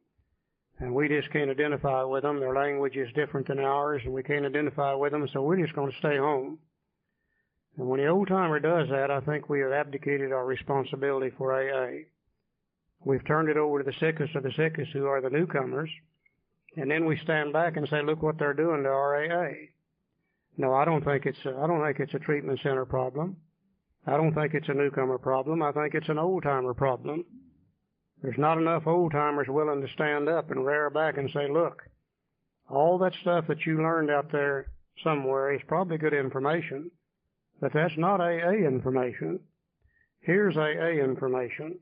And we just can't identify with them. Their language is different than ours and we can't identify with them, so we're just going to stay home. And when the old timer does that, I think we have abdicated our responsibility for AA. We've turned it over to the sickest of the sickest who are the newcomers. And then we stand back and say, look what they're doing to our AA. No, I don't think it's a, I don't think it's a treatment center problem. I don't think it's a newcomer problem. I think it's an old timer problem. There's not enough old timers willing to stand up and rear back and say, look, all that stuff that you learned out there somewhere is probably good information, but that's not AA information. Here's AA information.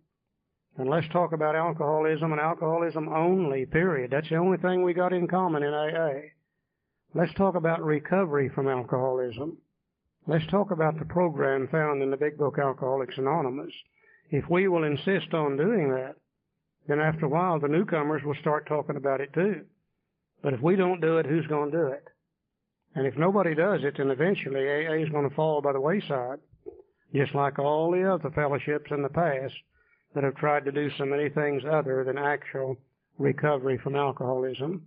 And let's talk about alcoholism and alcoholism only, period. That's the only thing we got in common in AA. Let's talk about recovery from alcoholism. Let's talk about the program found in the big book Alcoholics Anonymous. If we will insist on doing that, then after a while the newcomers will start talking about it too. But if we don't do it, who's going to do it? And if nobody does it, then eventually AA is going to fall by the wayside, just like all the other fellowships in the past that have tried to do so many things other than actual recovery from alcoholism.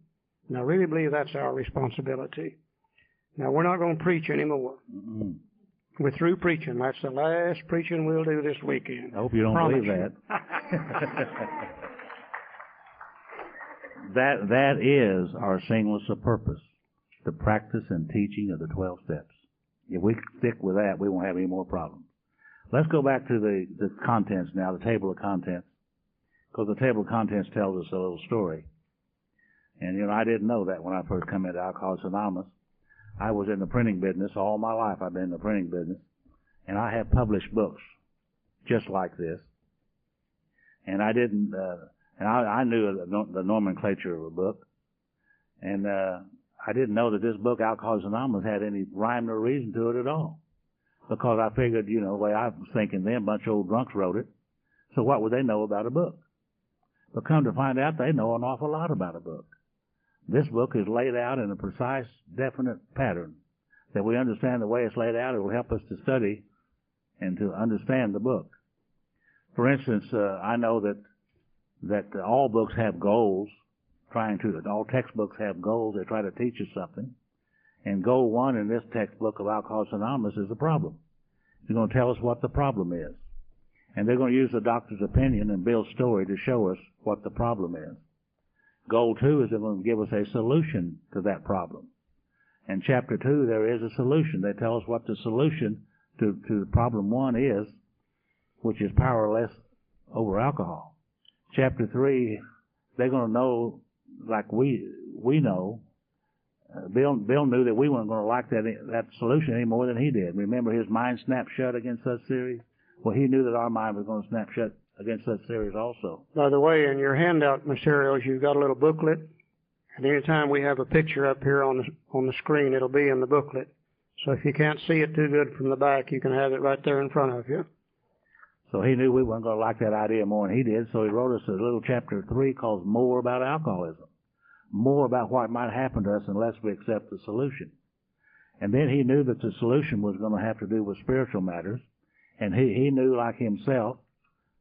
And I really believe that's our responsibility. Now, we're not going to preach anymore. Mm-mm. We're through preaching. That's the last preaching we'll do this weekend. I hope you don't Promise believe you. that. that that is our singleness of purpose, the practice and teaching of the twelve steps. If we stick with that, we won't have any more problems. Let's go back to the, the contents now, the table of contents, because the table of contents tells us a little story. And you know, I didn't know that when I first come into Alcoholics Anonymous. I was in the printing business all my life. I've been in the printing business, and I have published books just like this. And I didn't, uh, and I, I knew the, the nomenclature of a book, and uh, I didn't know that this book, Alcoholics Anonymous, had any rhyme or reason to it at all. Because I figured, you know, the way I was thinking then, a bunch of old drunks wrote it. So what would they know about a book? But come to find out, they know an awful lot about a book. This book is laid out in a precise, definite pattern. That we understand the way it's laid out, it will help us to study and to understand the book. For instance, uh, I know that that all books have goals, trying to all textbooks have goals. They try to teach us something. And goal one in this textbook of Alcoholics Anonymous is the problem. They're going to tell us what the problem is. And they're going to use the doctor's opinion and Bill's story to show us what the problem is. Goal two is they're going to give us a solution to that problem. In chapter two, there is a solution. They tell us what the solution to, to problem one is, which is powerless over alcohol. Chapter three, they're going to know, like we we know. Uh, Bill Bill knew that we weren't going to like that that solution any more than he did. Remember, his mind snapped shut against such theories. Well, he knew that our mind was going to snap shut against such theories also. By the way, in your handout materials, you've got a little booklet. And anytime we have a picture up here on the, on the screen, it'll be in the booklet. So if you can't see it too good from the back, you can have it right there in front of you. So he knew we weren't going to like that idea more than he did. So he wrote us a little chapter three called "More About Alcoholism," more about what might happen to us unless we accept the solution. And then he knew that the solution was going to have to do with spiritual matters, and he he knew like himself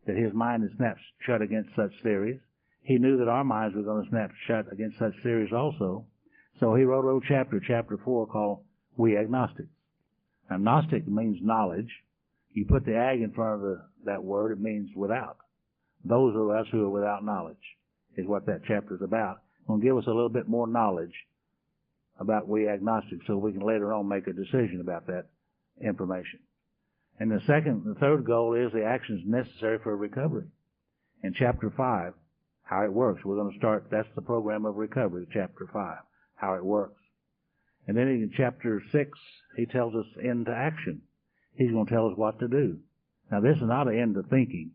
that his mind is snapped shut against such theories. He knew that our minds were going to snap shut against such theories also. So he wrote a little chapter, chapter four, called "We Agnostics." Now, Gnostic means knowledge. You put the ag in front of the, that word, it means without. Those of us who are without knowledge is what that chapter is about. Going to give us a little bit more knowledge about we agnostics so we can later on make a decision about that information. And the second, the third goal is the actions necessary for recovery. In chapter five, how it works. We're going to start, that's the program of recovery, chapter five, how it works. And then in chapter six, he tells us into action. He's going to tell us what to do. Now this is not an end to thinking.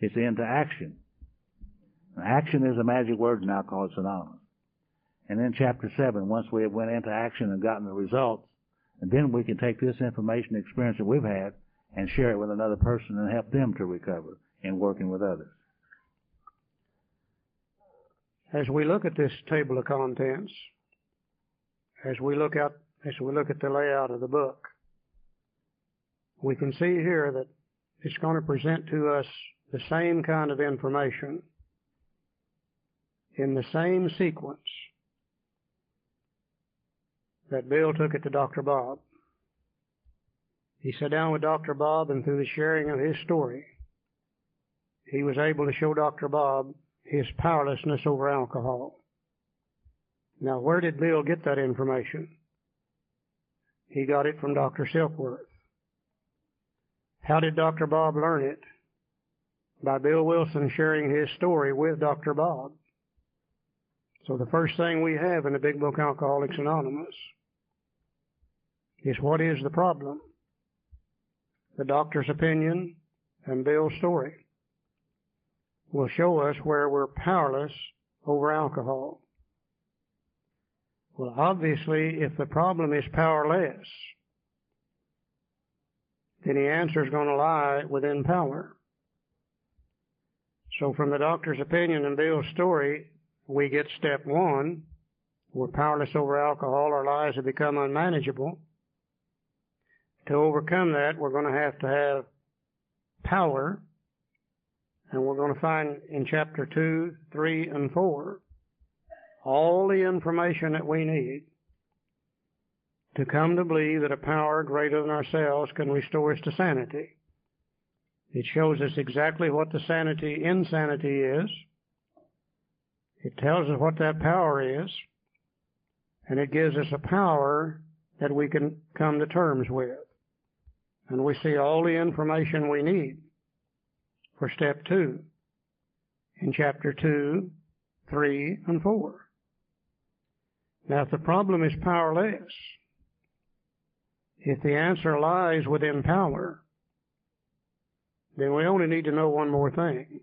It's into action. Now, action is a magic word in Alcoholics Anonymous. And then chapter seven, once we have went into action and gotten the results, and then we can take this information experience that we've had and share it with another person and help them to recover in working with others. As we look at this table of contents, as we look as we look at the layout of the book, we can see here that it's going to present to us the same kind of information in the same sequence that Bill took it to Dr. Bob. He sat down with Dr. Bob and through the sharing of his story, he was able to show Dr. Bob his powerlessness over alcohol. Now, where did Bill get that information? He got it from Dr. Silkworth. How did Dr. Bob learn it? By Bill Wilson sharing his story with Dr. Bob. So the first thing we have in the Big Book Alcoholics Anonymous is what is the problem? The doctor's opinion and Bill's story will show us where we're powerless over alcohol. Well, obviously, if the problem is powerless, then the answer is going to lie within power. So from the doctor's opinion and Bill's story, we get step one. We're powerless over alcohol. Our lives have become unmanageable. To overcome that, we're going to have to have power. And we're going to find in chapter 2, 3, and 4 all the information that we need to come to believe that a power greater than ourselves can restore us to sanity. It shows us exactly what the sanity insanity is. It tells us what that power is. And it gives us a power that we can come to terms with. And we see all the information we need for step two in chapter two, three, and four. Now, if the problem is powerless, if the answer lies within power, then we only need to know one more thing.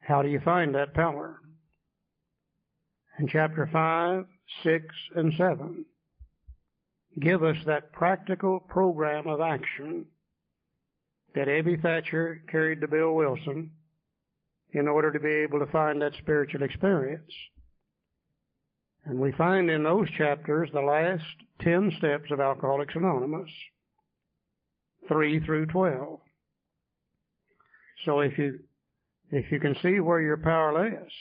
How do you find that power? In chapter 5, 6, and 7, give us that practical program of action that Ebby Thatcher carried to Bill Wilson in order to be able to find that spiritual experience. And we find in those chapters the last 10 steps of Alcoholics Anonymous, 3 through 12. So if you, if you can see where you're powerless,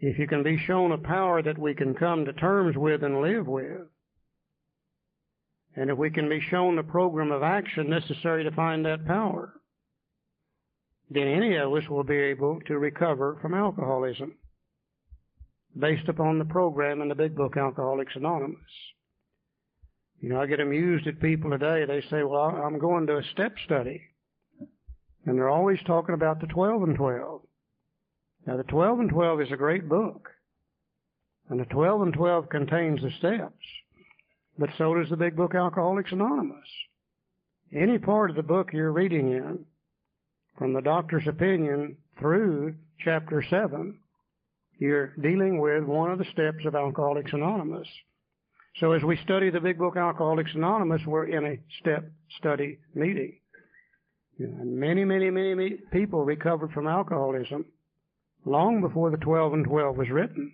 if you can be shown a power that we can come to terms with and live with, and if we can be shown the program of action necessary to find that power, then any of us will be able to recover from alcoholism based upon the program in the big book Alcoholics Anonymous. You know, I get amused at people today. They say, well, I'm going to a step study. And they're always talking about the 12 and 12. Now, the 12 and 12 is a great book. And the 12 and 12 contains the steps. But so does the big book Alcoholics Anonymous. Any part of the book you're reading in, from the doctor's opinion through chapter 7, you're dealing with one of the steps of Alcoholics Anonymous. So as we study the big book Alcoholics Anonymous, we're in a step study meeting. And many, many, many people recovered from alcoholism long before the 12 and 12 was written.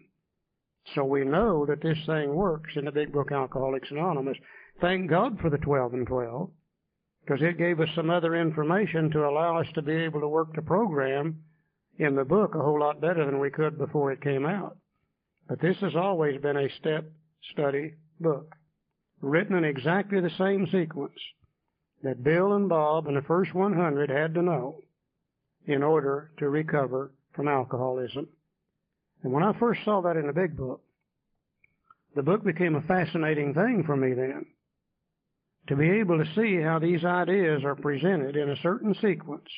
So we know that this thing works in the big book Alcoholics Anonymous. Thank God for the 12 and 12, because it gave us some other information to allow us to be able to work the program in the book a whole lot better than we could before it came out. But this has always been a step study book, written in exactly the same sequence that Bill and Bob and the first 100 had to know in order to recover from alcoholism. And when I first saw that in the big book, the book became a fascinating thing for me then. To be able to see how these ideas are presented in a certain sequence.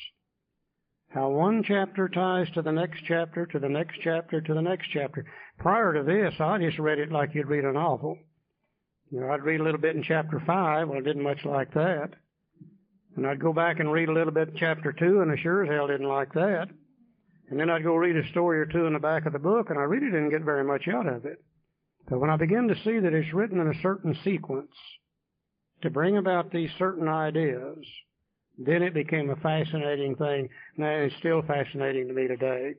How one chapter ties to the next chapter, to the next chapter, to the next chapter. Prior to this, I just read it like you'd read a novel. You know, I'd read a little bit in chapter five. Well, I didn't much like that. And I'd go back and read a little bit in chapter two, and I sure as hell didn't like that. And then I'd go read a story or two in the back of the book, and I really didn't get very much out of it. But when I began to see that it's written in a certain sequence to bring about these certain ideas, then it became a fascinating thing. And it's still fascinating to me today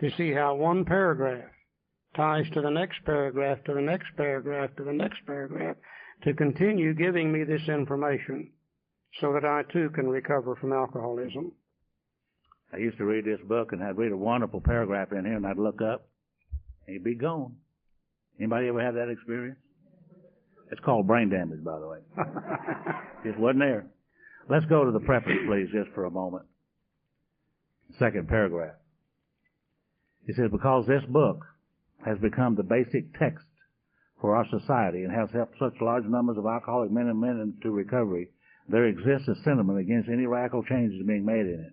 to see how one paragraph ties to the next paragraph, to the next paragraph, to the next paragraph, to continue giving me this information so that I too can recover from alcoholism. I used to read this book and I'd read a wonderful paragraph in here and I'd look up and he'd be gone. Anybody ever have that experience? It's called brain damage, by the way. Just wasn't there. Let's go to the preface, please, just for a moment. Second paragraph. He says, because this book has become the basic text for our society and has helped such large numbers of alcoholic men and women into recovery, there exists a sentiment against any radical changes being made in it.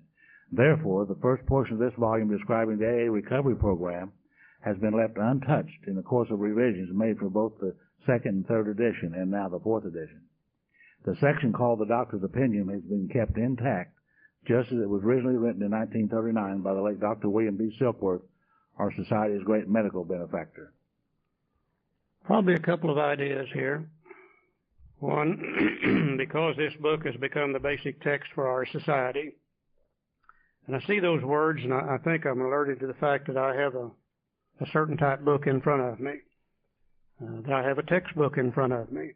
Therefore, the first portion of this volume describing the AA recovery program has been left untouched in the course of revisions made for both the second and third edition, and now the fourth edition. The section called The Doctor's Opinion has been kept intact, just as it was originally written in 1939 by the late Dr. William B. Silkworth, our society's great medical benefactor. Probably a couple of ideas here. One, because this book has become the basic text for our society, and I see those words, and I, I think I'm alerted to the fact that I have a, a certain type book in front of me, uh, that I have a textbook in front of me.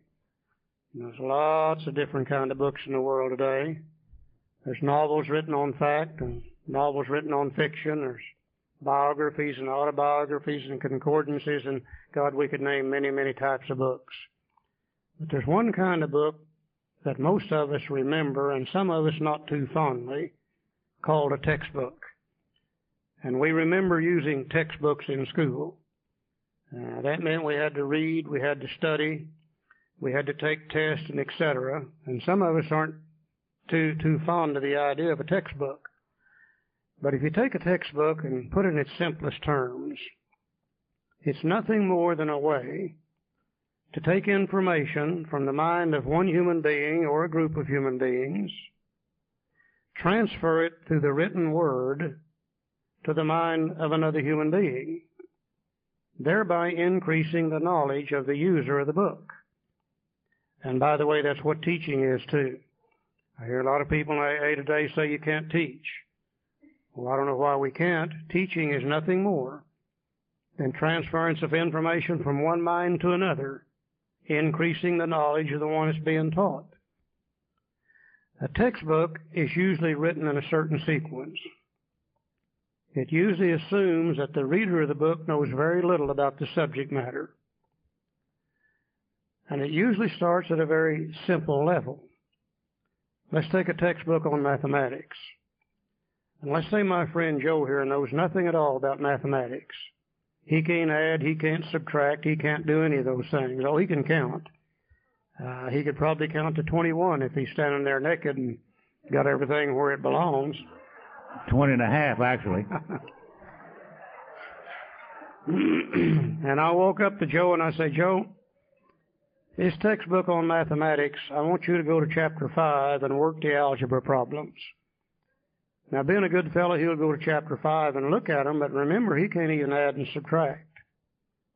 And there's lots of different kind of books in the world today. There's novels written on fact and novels written on fiction. There's biographies and autobiographies and concordances, and God, we could name many, many types of books. But there's one kind of book that most of us remember, and some of us not too fondly, called a textbook. And we remember using textbooks in school. Uh, that meant we had to read, we had to study, we had to take tests, and etc. And some of us aren't too too fond of the idea of a textbook. But if you take a textbook and put it in its simplest terms, it's nothing more than a way to take information from the mind of one human being or a group of human beings, transfer it through the written word to the mind of another human being, thereby increasing the knowledge of the user of the book. And by the way, that's what teaching is too. I hear a lot of people in AA today say you can't teach. Well, I don't know why we can't. Teaching is nothing more than transference of information from one mind to another increasing the knowledge of the one that's being taught. A textbook is usually written in a certain sequence. It usually assumes that the reader of the book knows very little about the subject matter. And it usually starts at a very simple level. Let's take a textbook on mathematics. And let's say my friend Joe here knows nothing at all about mathematics. He can't add, he can't subtract, he can't do any of those things. Oh, he can count. Uh, he could probably count to 21 if he's standing there naked and got everything where it belongs. 20 and a half, actually. and I woke up to Joe and I say, Joe, this textbook on mathematics, I want you to go to chapter 5 and work the algebra problems. Now, being a good fellow, he'll go to chapter 5 and look at them, but remember, he can't even add and subtract.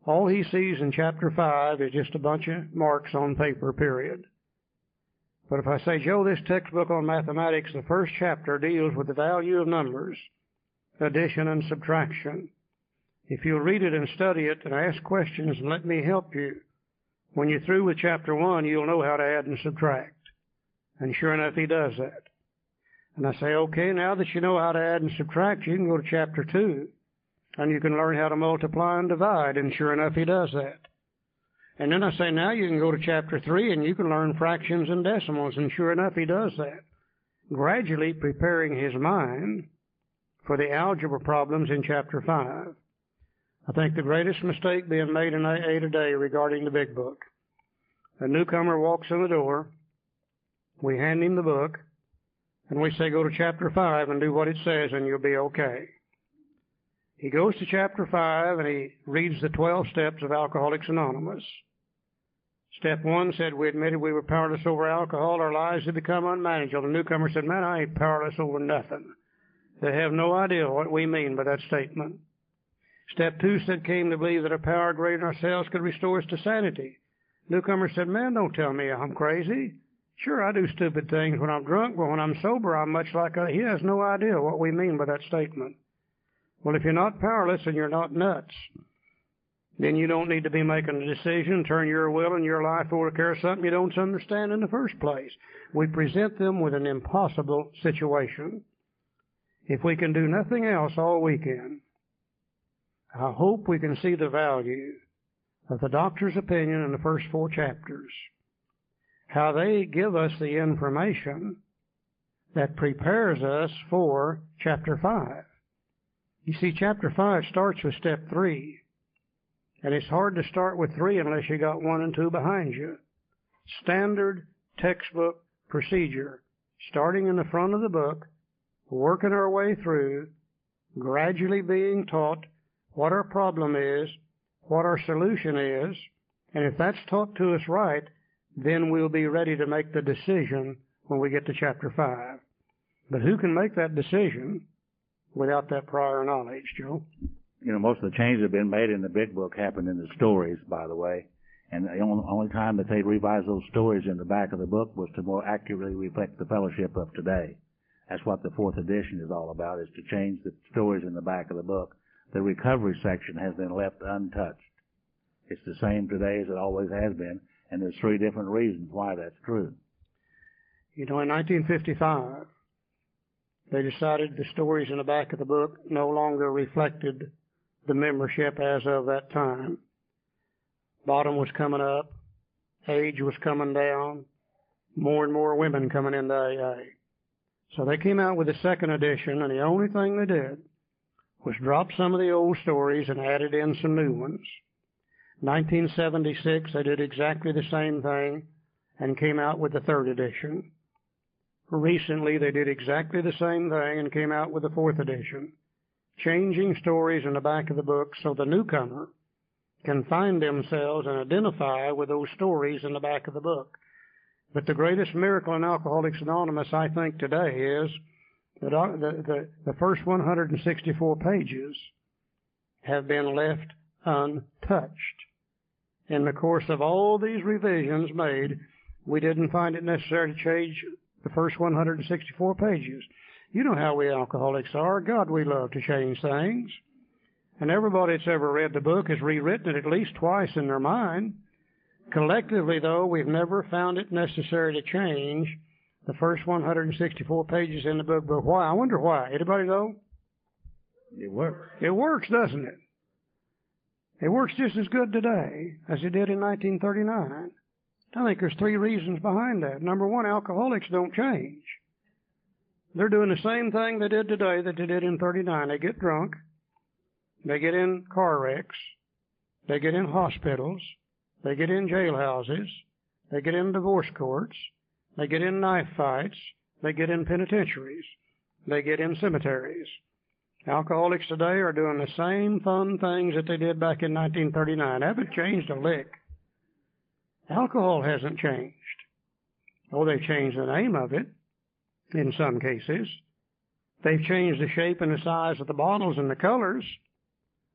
All he sees in chapter 5 is just a bunch of marks on paper, period. But if I say, Joe, this textbook on mathematics, the first chapter deals with the value of numbers, addition and subtraction. If you'll read it and study it and ask questions and let me help you, when you're through with chapter 1, you'll know how to add and subtract. And sure enough, he does that. And I say, okay, now that you know how to add and subtract, you can go to chapter 2 and you can learn how to multiply and divide. And sure enough, he does that. And then I say, now you can go to chapter 3 and you can learn fractions and decimals. And sure enough, he does that. Gradually preparing his mind for the algebra problems in chapter 5. I think the greatest mistake being made in AA today regarding the big book. A newcomer walks in the door. We hand him the book. And we say, go to chapter 5 and do what it says and you'll be okay. He goes to chapter 5 and he reads the 12 steps of Alcoholics Anonymous. Step 1 said we admitted we were powerless over alcohol, our lives had become unmanageable. The newcomer said, man, I ain't powerless over nothing. They have no idea what we mean by that statement. Step 2 said came to believe that a power greater than ourselves could restore us to sanity. Newcomer said, man, don't tell me I'm crazy. Sure, I do stupid things when I'm drunk, but when I'm sober, I'm much like a, he has no idea what we mean by that statement. Well, if you're not powerless and you're not nuts, then you don't need to be making a decision, turn your will and your life over to care of something you don't understand in the first place. We present them with an impossible situation. If we can do nothing else all weekend, I hope we can see the value of the doctor's opinion in the first four chapters how they give us the information that prepares us for chapter 5. You see, chapter 5 starts with step 3. And it's hard to start with 3 unless you got 1 and 2 behind you. Standard textbook procedure. Starting in the front of the book, working our way through, gradually being taught what our problem is, what our solution is, And if that's taught to us right, then we'll be ready to make the decision when we get to chapter 5. But who can make that decision without that prior knowledge, Joe? You know, most of the changes that have been made in the big book happened in the stories, by the way. And the only time that they revised those stories in the back of the book was to more accurately reflect the fellowship of today. That's what the fourth edition is all about, is to change the stories in the back of the book. The recovery section has been left untouched. It's the same today as it always has been, and there's three different reasons why that's true. You know, in 1955, they decided the stories in the back of the book no longer reflected the membership as of that time. Bottom was coming up, age was coming down, more and more women coming into AA. So they came out with a second edition, and the only thing they did was drop some of the old stories and added in some new ones. 1976, they did exactly the same thing and came out with the third edition. Recently, they did exactly the same thing and came out with the fourth edition, changing stories in the back of the book so the newcomer can find themselves and identify with those stories in the back of the book. But the greatest miracle in Alcoholics Anonymous, I think, today is that uh, the, the, the first 164 pages have been left untouched. In the course of all these revisions made, we didn't find it necessary to change the first 164 pages. You know how we alcoholics are. God, we love to change things. And everybody that's ever read the book has rewritten it at least twice in their mind. Collectively, though, we've never found it necessary to change the first 164 pages in the book. But why? I wonder why. Anybody know? It works. It works, doesn't it? It works just as good today as it did in 1939. I think there's three reasons behind that. Number one, alcoholics don't change. They're doing the same thing they did today that they did in 39. They get drunk. They get in car wrecks. They get in hospitals. They get in jailhouses. They get in divorce courts. They get in knife fights. They get in penitentiaries. They get in cemeteries. Alcoholics today are doing the same fun things that they did back in 1939. Haven't changed a lick. Alcohol hasn't changed. Oh, they've changed the name of it in some cases. They've changed the shape and the size of the bottles and the colors,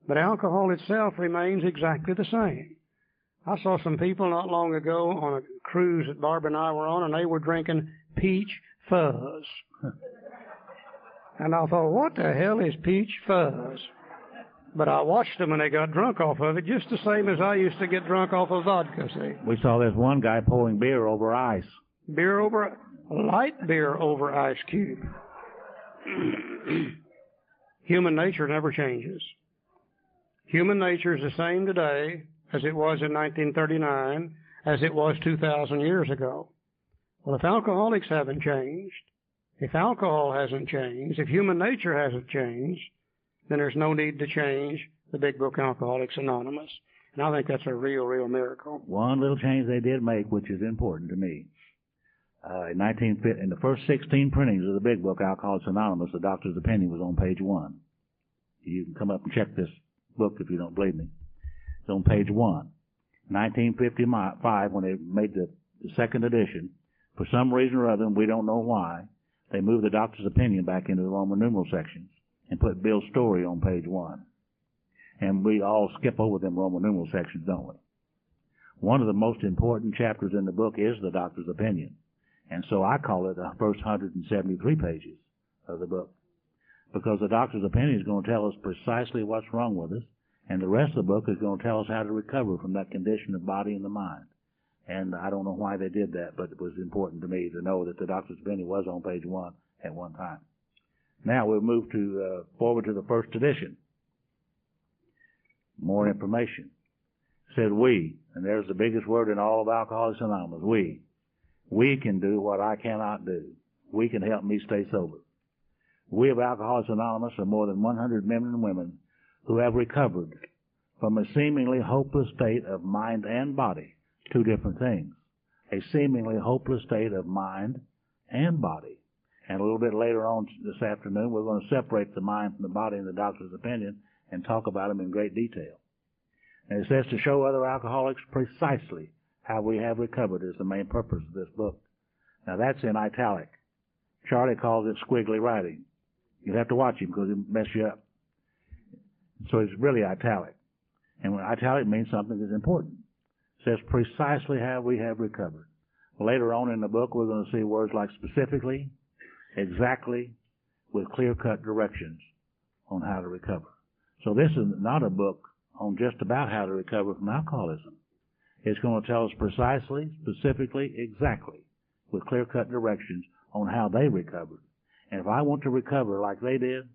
but alcohol itself remains exactly the same. I saw some people not long ago on a cruise that Barb and I were on, and they were drinking peach fuzz. and I thought, what the hell is peach fuzz? But I watched them and they got drunk off of it just the same as I used to get drunk off of vodka, see. We saw this one guy pouring beer over ice. Beer over, light beer over ice cube. Human nature never changes. Human nature is the same today as it was in 1939, as it was 2,000 years ago. Well, if alcoholics haven't changed, if alcohol hasn't changed, if human nature hasn't changed, then there's no need to change the big book Alcoholics Anonymous. And I think that's a real, real miracle. One little change they did make, which is important to me. Uh, in 19, in the first 16 printings of the big book Alcoholics Anonymous, the doctor's opinion was on page one. You can come up and check this book if you don't believe me. It's on page one. 1955, when they made the, the second edition, for some reason or other, and we don't know why, they moved the doctor's opinion back into the Roman numeral sections and put Bill's story on page one. And we all skip over them Roman numeral sections, don't we? One of the most important chapters in the book is the doctor's opinion. And so I call it the first 173 pages of the book. Because the doctor's opinion is going to tell us precisely what's wrong with us, and the rest of the book is going to tell us how to recover from that condition of body and the mind. And I don't know why they did that, but it was important to me to know that the doctor's opinion was on page one at one time. Now we'll move to uh, forward to the first edition. More information. said we, and there's the biggest word in all of Alcoholics Anonymous. We. We can do what I cannot do. We can help me stay sober. We of Alcoholics Anonymous are more than 100 men and women who have recovered from a seemingly hopeless state of mind and body. Two different things. A seemingly hopeless state of mind and body. And a little bit later on this afternoon, we're going to separate the mind from the body in the doctor's opinion and talk about them in great detail. And it says to show other alcoholics precisely how we have recovered is the main purpose of this book. Now that's in italic. Charlie calls it squiggly writing. You'll have to watch him because he'll mess you up. So it's really italic. And when italic means something that's important. It says precisely how we have recovered. Later on in the book, we're going to see words like specifically, exactly, with clear-cut directions on how to recover. So this is not a book on just about how to recover from alcoholism. It's going to tell us precisely, specifically, exactly, with clear-cut directions on how they recovered. And if I want to recover like they did,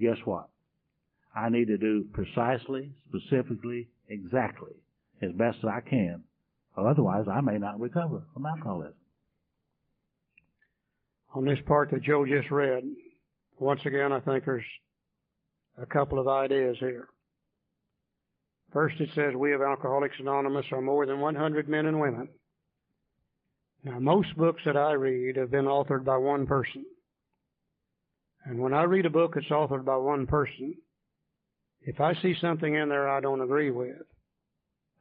guess what? I need to do precisely, specifically, exactly, as best as I can, or otherwise I may not recover from alcoholism. On this part that Joe just read, once again, I think there's a couple of ideas here. First, it says we of Alcoholics Anonymous are more than 100 men and women. Now, most books that I read have been authored by one person. And when I read a book that's authored by one person, if I see something in there I don't agree with,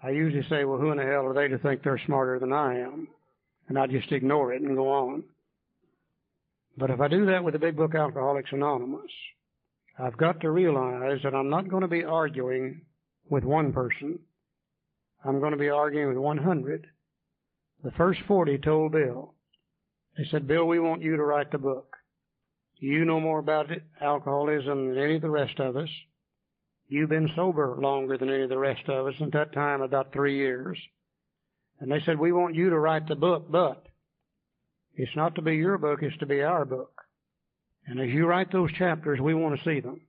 I usually say, well, who in the hell are they to think they're smarter than I am? And I just ignore it and go on. But if I do that with the big book Alcoholics Anonymous, I've got to realize that I'm not going to be arguing with one person. I'm going to be arguing with 100. The first 40 told Bill, they said, Bill, we want you to write the book. You know more about it, alcoholism than any of the rest of us. You've been sober longer than any of the rest of us, at that time about three years. And they said, we want you to write the book, but it's not to be your book, it's to be our book. And as you write those chapters, we want to see them.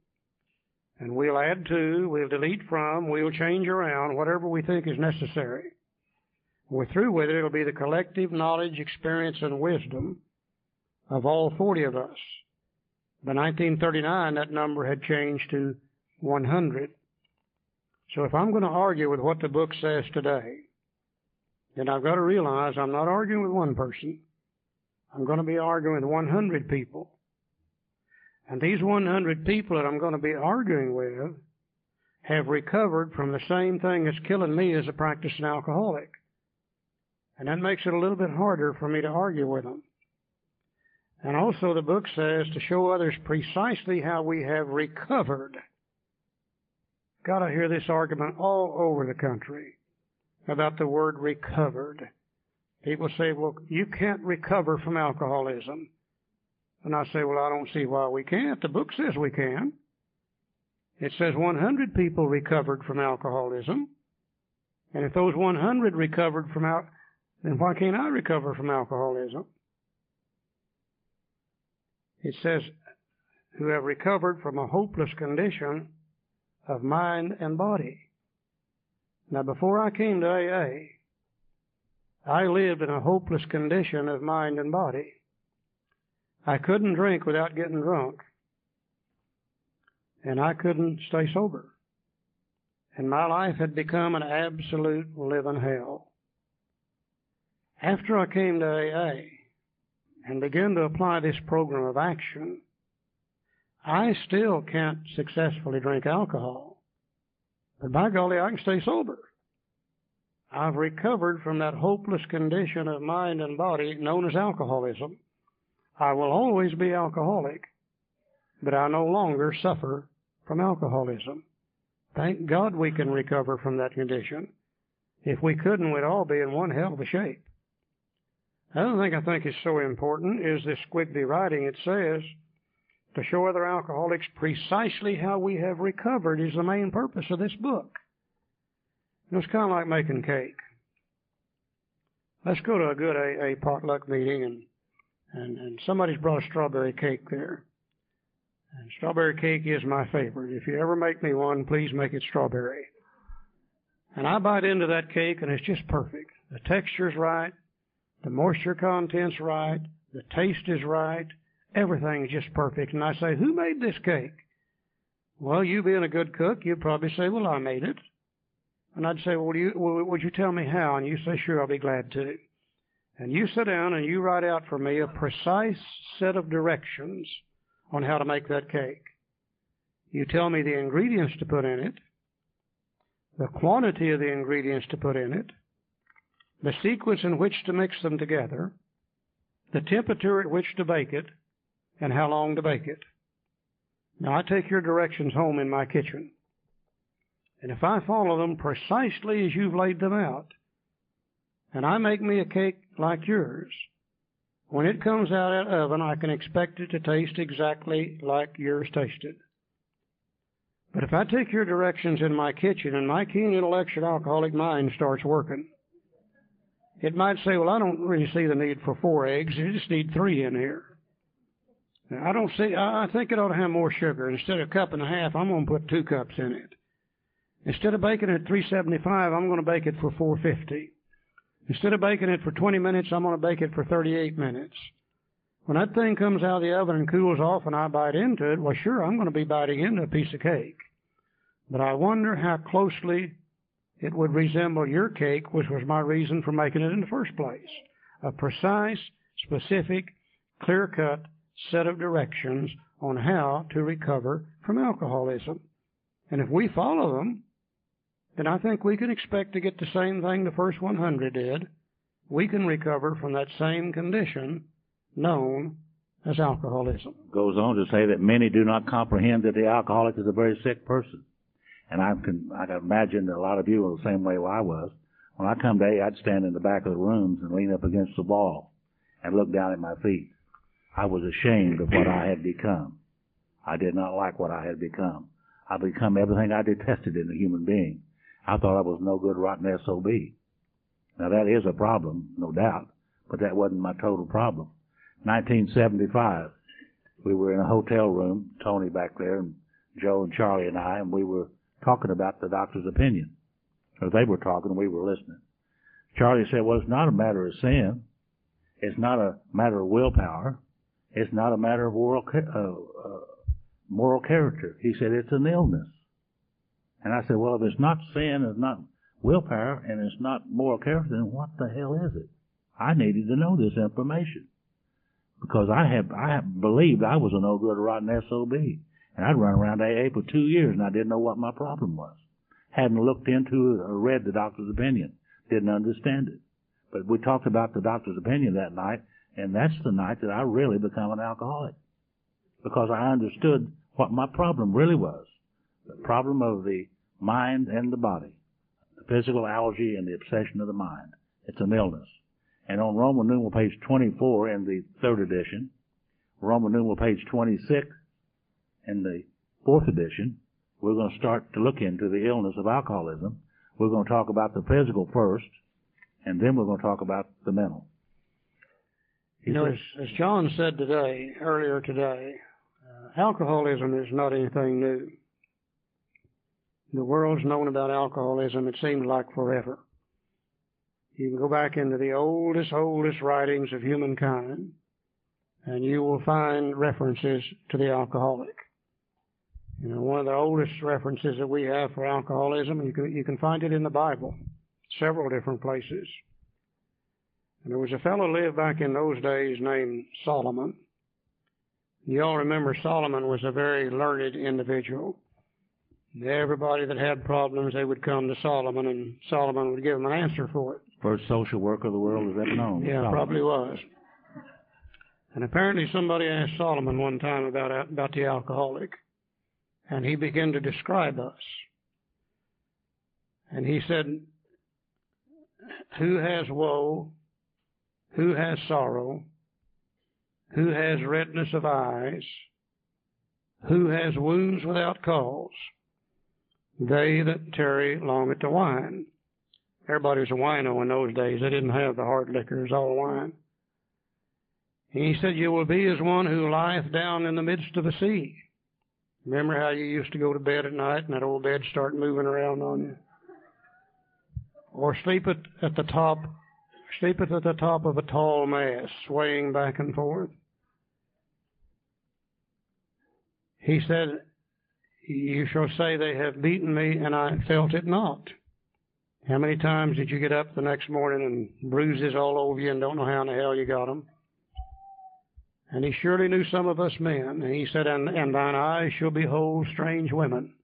And we'll add to, we'll delete from, we'll change around, whatever we think is necessary. When we're through with it, it'll be the collective knowledge, experience, and wisdom of all 40 of us. By 1939, that number had changed to 100. So if I'm going to argue with what the book says today, then I've got to realize I'm not arguing with one person. I'm going to be arguing with 100 people. And these 100 people that I'm going to be arguing with have recovered from the same thing that's killing me as a practicing alcoholic. And that makes it a little bit harder for me to argue with them. And also the book says to show others precisely how we have recovered. Got to hear this argument all over the country about the word recovered. People say, well, you can't recover from alcoholism. And I say, well, I don't see why we can't. The book says we can. It says 100 people recovered from alcoholism. And if those 100 recovered from al, then why can't I recover from alcoholism? It says, who have recovered from a hopeless condition of mind and body. Now, before I came to AA, I lived in a hopeless condition of mind and body. I couldn't drink without getting drunk. And I couldn't stay sober. And my life had become an absolute living hell. After I came to AA and began to apply this program of action, I still can't successfully drink alcohol. But by golly, I can stay sober. I've recovered from that hopeless condition of mind and body known as alcoholism. I will always be alcoholic, but I no longer suffer from alcoholism. Thank God we can recover from that condition. If we couldn't, we'd all be in one hell of a shape. Another thing I think is so important is this squiggly writing. It says, to show other alcoholics precisely how we have recovered is the main purpose of this book. Know, it's kind of like making cake. Let's go to a good AA potluck meeting and and, and somebody's brought a strawberry cake there. And strawberry cake is my favorite. If you ever make me one, please make it strawberry. And I bite into that cake and it's just perfect. The texture's right, the moisture content's right, the taste is right, everything's just perfect. And I say, who made this cake? Well, you being a good cook, you'd probably say, well, I made it. And I'd say, well, you, would you tell me how? And you say, sure, I'll be glad to. And you sit down and you write out for me a precise set of directions on how to make that cake. You tell me the ingredients to put in it, the quantity of the ingredients to put in it, the sequence in which to mix them together, the temperature at which to bake it, and how long to bake it. Now, I take your directions home in my kitchen. And if I follow them precisely as you've laid them out, and I make me a cake like yours, when it comes out of the oven, I can expect it to taste exactly like yours tasted. But if I take your directions in my kitchen and my keen intellectual alcoholic mind starts working, it might say, well, I don't really see the need for four eggs. You just need three in here. I don't see, I think it ought to have more sugar. Instead of a cup and a half, I'm going to put two cups in it. Instead of baking it at 375, I'm going to bake it for 450. Instead of baking it for 20 minutes, I'm going to bake it for 38 minutes. When that thing comes out of the oven and cools off and I bite into it, well, sure, I'm going to be biting into a piece of cake. But I wonder how closely it would resemble your cake, which was my reason for making it in the first place. A precise, specific, clear cut set of directions on how to recover from alcoholism. And if we follow them, then I think we can expect to get the same thing the first 100 did. We can recover from that same condition known as alcoholism. Goes on to say that many do not comprehend that the alcoholic is a very sick person. And I can, I can imagine that a lot of you are the same way I was. When I come to A, I'd stand in the back of the rooms and lean up against the wall and look down at my feet. I was ashamed of what I had become. I did not like what I had become. I become everything I detested in a human being. I thought I was no good rotten SOB. Now that is a problem, no doubt, but that wasn't my total problem. 1975, we were in a hotel room, Tony back there, and Joe and Charlie and I, and we were talking about the doctor's opinion. Or they were talking, we were listening. Charlie said, well, it's not a matter of sin. It's not a matter of willpower. It's not a matter of moral, uh, uh, moral character. He said, it's an illness. And I said, well, if it's not sin, it's not willpower, and it's not moral character, then what the hell is it? I needed to know this information because I have I believed I was a no good rotten SOB, and I'd run around AA for two years and I didn't know what my problem was. Hadn't looked into it or read the doctor's opinion. Didn't understand it. But we talked about the doctor's opinion that night, and that's the night that I really become an alcoholic because I understood what my problem really was the problem of the mind and the body, the physical allergy and the obsession of the mind. It's an illness. And on Roman numeral page 24 in the third edition, Roman numeral page 26 in the fourth edition, we're going to start to look into the illness of alcoholism. We're going to talk about the physical first, and then we're going to talk about the mental. You know, as, as John said today, earlier today, uh, alcoholism is not anything new. The world's known about alcoholism, it seems like forever. You can go back into the oldest, oldest writings of humankind, and you will find references to the alcoholic. You know, one of the oldest references that we have for alcoholism, you can, you can find it in the Bible, several different places. And there was a fellow lived back in those days named Solomon. You all remember Solomon was a very learned individual. Everybody that had problems, they would come to Solomon, and Solomon would give them an answer for it. First social worker of the world is ever known. Yeah, Solomon. probably was. And apparently somebody asked Solomon one time about about the alcoholic, and he began to describe us. And he said, "Who has woe? Who has sorrow? Who has redness of eyes? Who has wounds without cause?" They that tarry long at the wine. Everybody was a wino in those days. They didn't have the hard liquors, all wine. He said, You will be as one who lieth down in the midst of the sea. Remember how you used to go to bed at night and that old bed start moving around on you? Or sleep at, at the top, sleepeth at the top of a tall mast, swaying back and forth. He said, you shall say, They have beaten me, and I felt it not. How many times did you get up the next morning and bruises all over you and don't know how in the hell you got them? And he surely knew some of us men. And he said, And, and thine eyes shall behold strange women.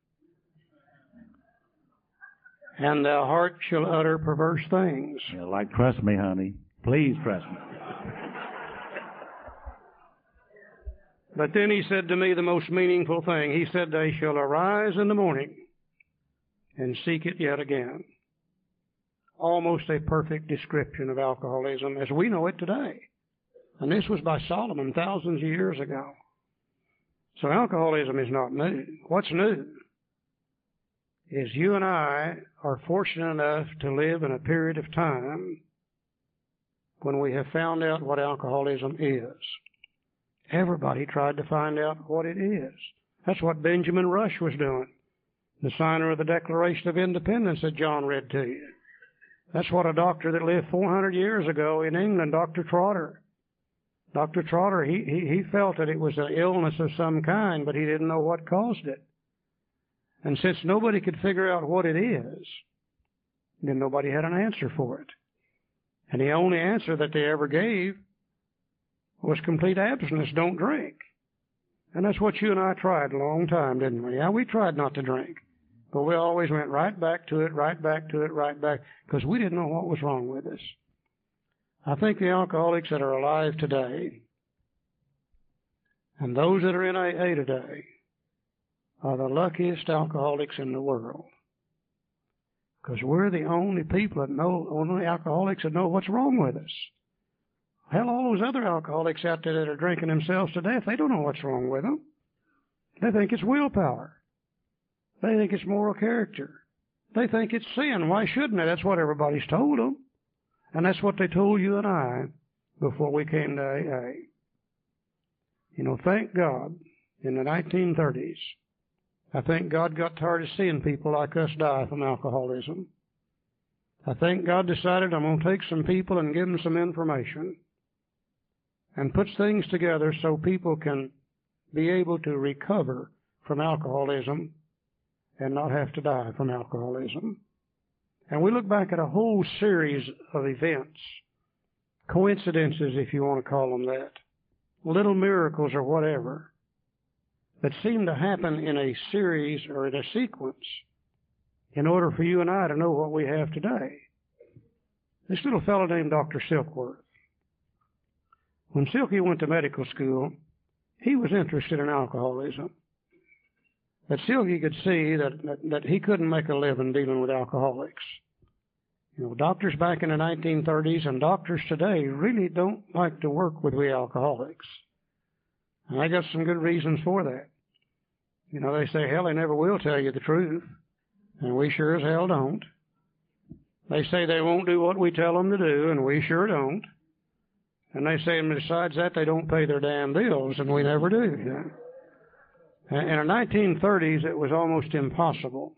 and thy heart shall utter perverse things. Yeah, like, trust me, honey. Please trust me. But then he said to me the most meaningful thing. He said, They shall arise in the morning and seek it yet again. Almost a perfect description of alcoholism as we know it today. And this was by Solomon thousands of years ago. So alcoholism is not new. What's new is you and I are fortunate enough to live in a period of time when we have found out what alcoholism is. Everybody tried to find out what it is. That's what Benjamin Rush was doing, the signer of the Declaration of Independence that John read to you. That's what a doctor that lived 400 years ago in England, Dr. Trotter. Dr. Trotter, he, he, he felt that it was an illness of some kind, but he didn't know what caused it. And since nobody could figure out what it is, then nobody had an answer for it. And the only answer that they ever gave was complete abstinence, don't drink. And that's what you and I tried a long time, didn't we? Yeah, we tried not to drink. But we always went right back to it, right back to it, right back, because we didn't know what was wrong with us. I think the alcoholics that are alive today, and those that are in AA today, are the luckiest alcoholics in the world. Because we're the only people that know, only alcoholics that know what's wrong with us. Hell, all those other alcoholics out there that are drinking themselves to death, they don't know what's wrong with them. They think it's willpower. They think it's moral character. They think it's sin. Why shouldn't they? That's what everybody's told them. And that's what they told you and I before we came to AA. You know, thank God, in the 1930s, I think God got tired of seeing people like us die from alcoholism. I think God decided I'm going to take some people and give them some information and puts things together so people can be able to recover from alcoholism and not have to die from alcoholism. And we look back at a whole series of events, coincidences if you want to call them that, little miracles or whatever, that seem to happen in a series or in a sequence in order for you and I to know what we have today. This little fellow named Dr. Silkworth when Silky went to medical school, he was interested in alcoholism. But Silky could see that, that, that he couldn't make a living dealing with alcoholics. You know, doctors back in the 1930s and doctors today really don't like to work with we alcoholics. And I got some good reasons for that. You know, they say, hell, they never will tell you the truth. And we sure as hell don't. They say they won't do what we tell them to do, and we sure don't. And they say, and besides that, they don't pay their damn bills, and we never do. You? In the 1930s, it was almost impossible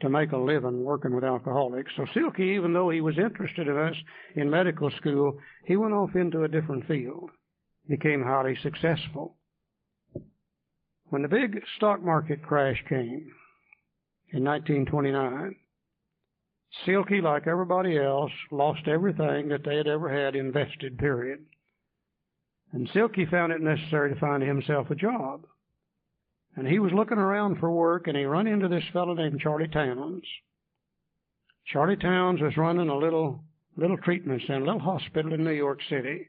to make a living working with alcoholics. So Silky, even though he was interested in us in medical school, he went off into a different field, became highly successful. When the big stock market crash came in 1929, Silky, like everybody else, lost everything that they had ever had invested, period. And Silky found it necessary to find himself a job. And he was looking around for work, and he run into this fellow named Charlie Towns. Charlie Towns was running a little little treatment center, a little hospital in New York City.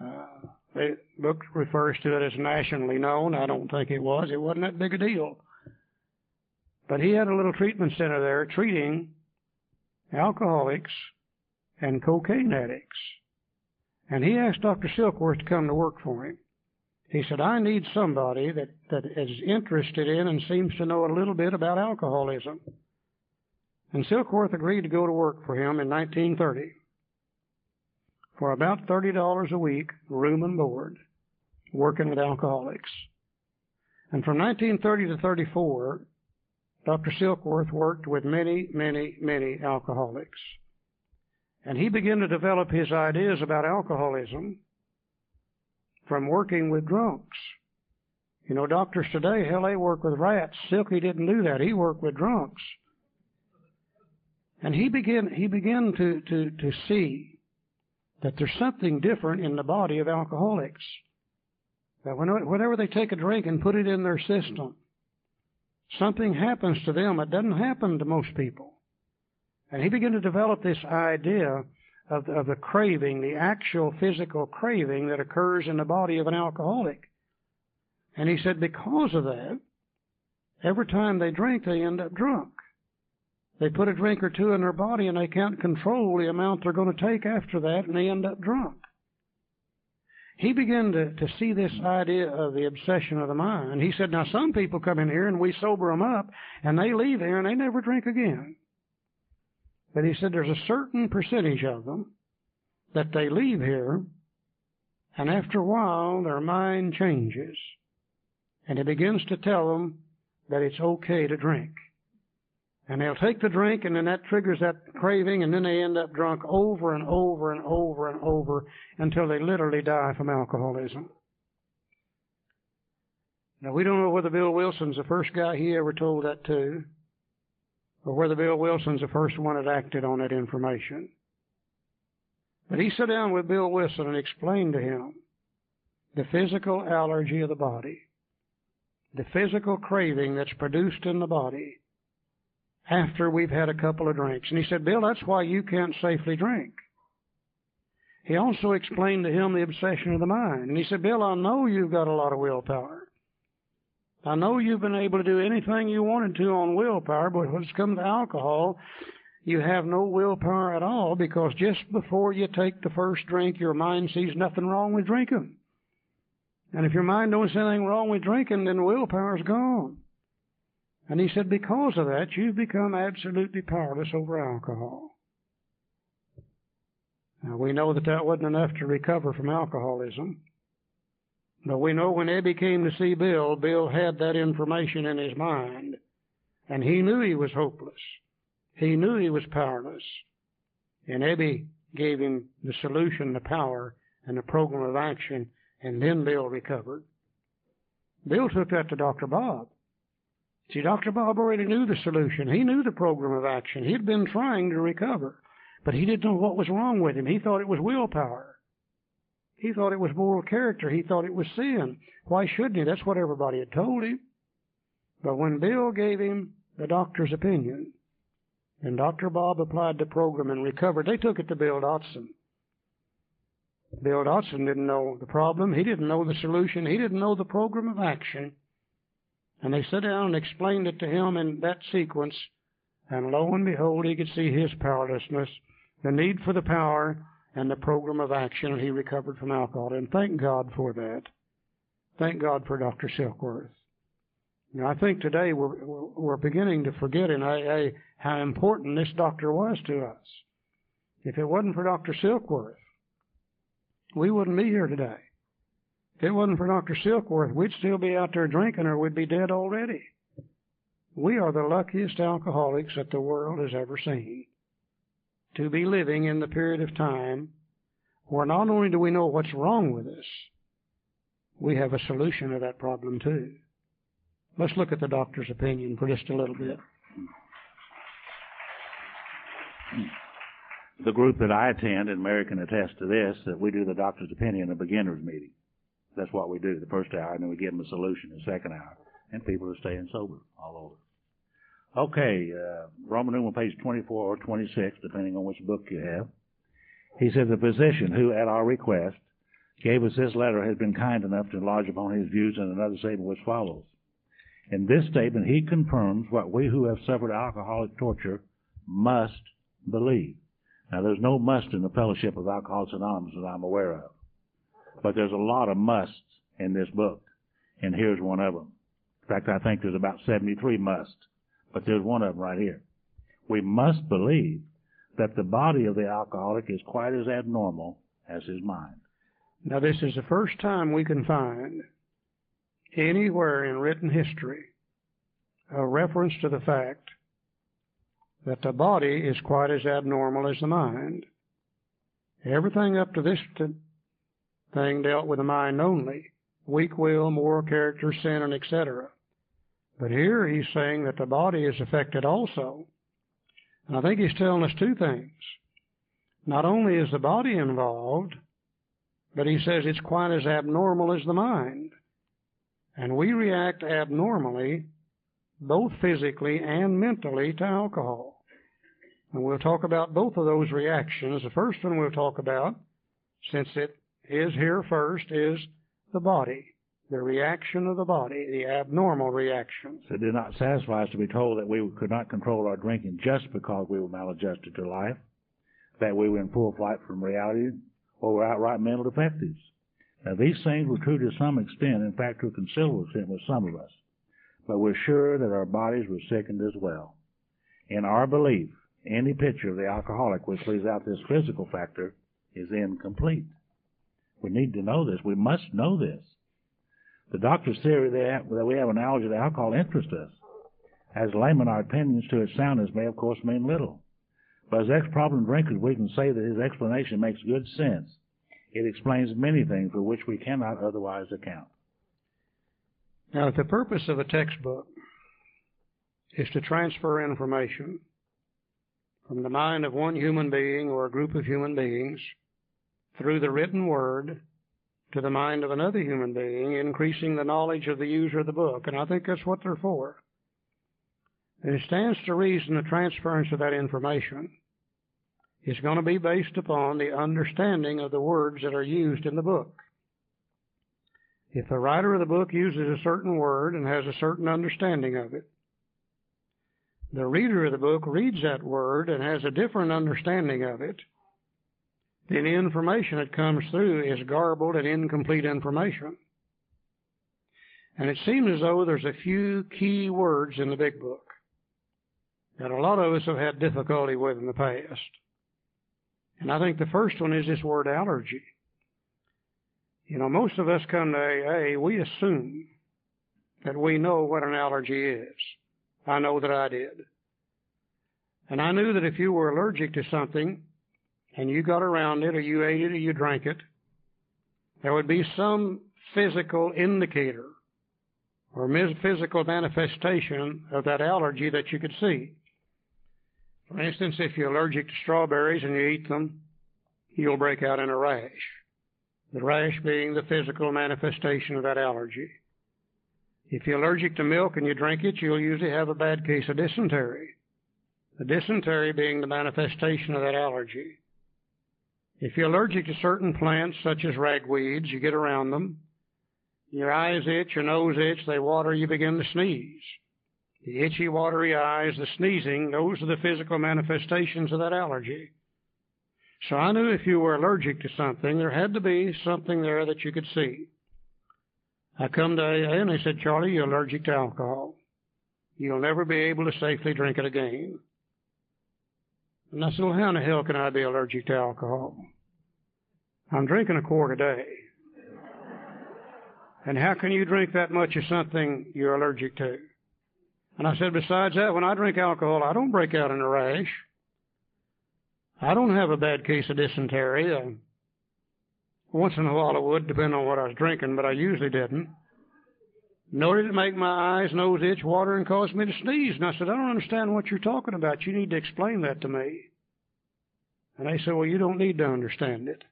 Uh, the book refers to it as nationally known. I don't think it was. It wasn't that big a deal. But he had a little treatment center there treating alcoholics, and cocaine addicts. And he asked Dr. Silkworth to come to work for him. He said, I need somebody that, that is interested in and seems to know a little bit about alcoholism. And Silkworth agreed to go to work for him in 1930 for about $30 a week, room and board, working with alcoholics. And from 1930 to 34, Dr. Silkworth worked with many, many, many alcoholics. And he began to develop his ideas about alcoholism from working with drunks. You know, doctors today, hell, they work with rats. Silky didn't do that. He worked with drunks. And he began, he began to, to, to see that there's something different in the body of alcoholics. That whenever they take a drink and put it in their system, something happens to them that doesn't happen to most people. And he began to develop this idea of, of the craving, the actual physical craving that occurs in the body of an alcoholic. And he said because of that, every time they drink, they end up drunk. They put a drink or two in their body and they can't control the amount they're going to take after that and they end up drunk. He began to, to see this idea of the obsession of the mind. He said, now some people come in here and we sober them up and they leave here and they never drink again. But he said there's a certain percentage of them that they leave here, and after a while their mind changes, and it begins to tell them that it's okay to drink. And they'll take the drink, and then that triggers that craving, and then they end up drunk over and over and over and over until they literally die from alcoholism. Now, we don't know whether Bill Wilson's the first guy he ever told that to or whether Bill Wilson's the first one that acted on that information. But he sat down with Bill Wilson and explained to him the physical allergy of the body, the physical craving that's produced in the body after we've had a couple of drinks. And he said, Bill, that's why you can't safely drink. He also explained to him the obsession of the mind. And he said, Bill, I know you've got a lot of willpower. I know you've been able to do anything you wanted to on willpower, but when it's come to alcohol, you have no willpower at all because just before you take the first drink, your mind sees nothing wrong with drinking. And if your mind don't see anything wrong with drinking, then willpower's gone. And he said, because of that, you've become absolutely powerless over alcohol. Now, we know that that wasn't enough to recover from alcoholism. But we know when Ebby came to see Bill, Bill had that information in his mind. And he knew he was hopeless. He knew he was powerless. And Ebby gave him the solution, the power, and the program of action, and then Bill recovered. Bill took that to Dr. Bob. See, Dr. Bob already knew the solution. He knew the program of action. He'd been trying to recover, but he didn't know what was wrong with him. He thought it was willpower. He thought it was moral character. He thought it was sin. Why shouldn't he? That's what everybody had told him. But when Bill gave him the doctor's opinion, and Dr. Bob applied the program and recovered, they took it to Bill Dotson. Bill Dotson didn't know the problem. He didn't know the solution. He didn't know the program of action. And they sat down and explained it to him in that sequence. And lo and behold, he could see his powerlessness, the need for the power, and the program of action, and he recovered from alcohol. And thank God for that. Thank God for Dr. Silkworth. Now, I think today we're, we're beginning to forget in AA how important this doctor was to us. If it wasn't for Dr. Silkworth, we wouldn't be here today. If it wasn't for Dr. Silkworth, we'd still be out there drinking or we'd be dead already. We are the luckiest alcoholics that the world has ever seen to be living in the period of time where not only do we know what's wrong with us, we have a solution to that problem too. Let's look at the doctor's opinion for just a little bit. The group that I attend, and Mary can attest to this, that we do the doctor's opinion at beginner's meeting. That's what we do the first hour, and then we give them a solution the second hour. And people are staying sober all over. Okay, uh, Roman numeral page 24 or 26, depending on which book you have. He said the physician who, at our request, gave us this letter has been kind enough to enlarge upon his views in another statement which follows. In this statement, he confirms what we who have suffered alcoholic torture must believe. Now, there's no must in the Fellowship of Alcoholics Anonymous that I'm aware of. But there's a lot of musts in this book. And here's one of them. In fact, I think there's about 73 musts. But there's one of them right here. We must believe that the body of the alcoholic is quite as abnormal as his mind. Now, this is the first time we can find anywhere in written history a reference to the fact that the body is quite as abnormal as the mind. Everything up to this thing dealt with the mind only weak will, moral character, sin, and etc. But here he's saying that the body is affected also. And I think he's telling us two things. Not only is the body involved, but he says it's quite as abnormal as the mind. And we react abnormally both physically and mentally, to alcohol. And we'll talk about both of those reactions. The first one we'll talk about, since it is here first, is the body. The reaction of the body, the abnormal reaction. So it did not satisfy us to be told that we could not control our drinking just because we were maladjusted to life, that we were in full flight from reality, or were outright mental defectives. Now these things were true to some extent, in fact to a considerable extent with some of us. But we're sure that our bodies were sickened as well. In our belief, any picture of the alcoholic which leaves out this physical factor is incomplete. We need to know this. We must know this. The doctor's theory that we have an allergy to alcohol interests us. As laymen, our opinions to its soundness may of course mean little. But as ex-problem drinkers, we can say that his explanation makes good sense. It explains many things for which we cannot otherwise account. Now, if the purpose of a textbook is to transfer information from the mind of one human being or a group of human beings through the written word to the mind of another human being, increasing the knowledge of the user of the book. And I think that's what they're for. And it stands to reason the transference of that information is going to be based upon the understanding of the words that are used in the book. If the writer of the book uses a certain word and has a certain understanding of it, the reader of the book reads that word and has a different understanding of it, the information that comes through is garbled and incomplete information. And it seems as though there's a few key words in the big book that a lot of us have had difficulty with in the past. And I think the first one is this word allergy. You know, most of us come to AA, we assume that we know what an allergy is. I know that I did. And I knew that if you were allergic to something and you got around it or you ate it or you drank it, there would be some physical indicator or physical manifestation of that allergy that you could see. For instance, if you're allergic to strawberries and you eat them, you'll break out in a rash the rash being the physical manifestation of that allergy. If you're allergic to milk and you drink it, you'll usually have a bad case of dysentery. The dysentery being the manifestation of that allergy. If you're allergic to certain plants, such as ragweeds, you get around them. Your eyes itch, your nose itch, they water, you begin to sneeze. The itchy, watery eyes, the sneezing, those are the physical manifestations of that allergy. So I knew if you were allergic to something, there had to be something there that you could see. I come to AA and they said, Charlie, you're allergic to alcohol. You'll never be able to safely drink it again. And I said, well, how in the hell can I be allergic to alcohol? I'm drinking a quart a day. And how can you drink that much of something you're allergic to? And I said, besides that, when I drink alcohol, I don't break out in a rash. I don't have a bad case of dysentery. Uh, once in a while I would, depending on what I was drinking, but I usually didn't. Nor did it make my eyes, nose itch, water, and cause me to sneeze. And I said, I don't understand what you're talking about. You need to explain that to me. And they said, Well, you don't need to understand it.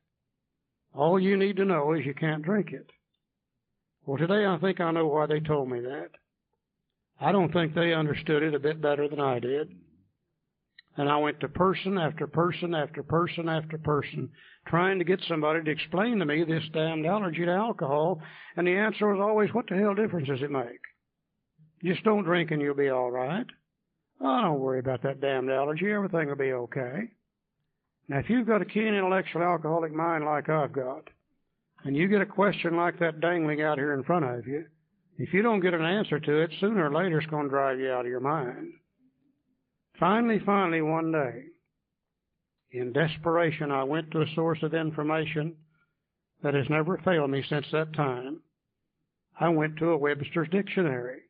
All you need to know is you can't drink it. Well, today I think I know why they told me that. I don't think they understood it a bit better than I did. And I went to person after person after person after person trying to get somebody to explain to me this damned allergy to alcohol. And the answer was always, what the hell difference does it make? Just don't drink and you'll be all right. Oh, don't worry about that damned allergy. Everything will be okay. Now, if you've got a keen intellectual alcoholic mind like I've got, and you get a question like that dangling out here in front of you, if you don't get an answer to it, sooner or later it's going to drive you out of your mind. Finally, finally, one day, in desperation, I went to a source of information that has never failed me since that time. I went to a Webster's dictionary.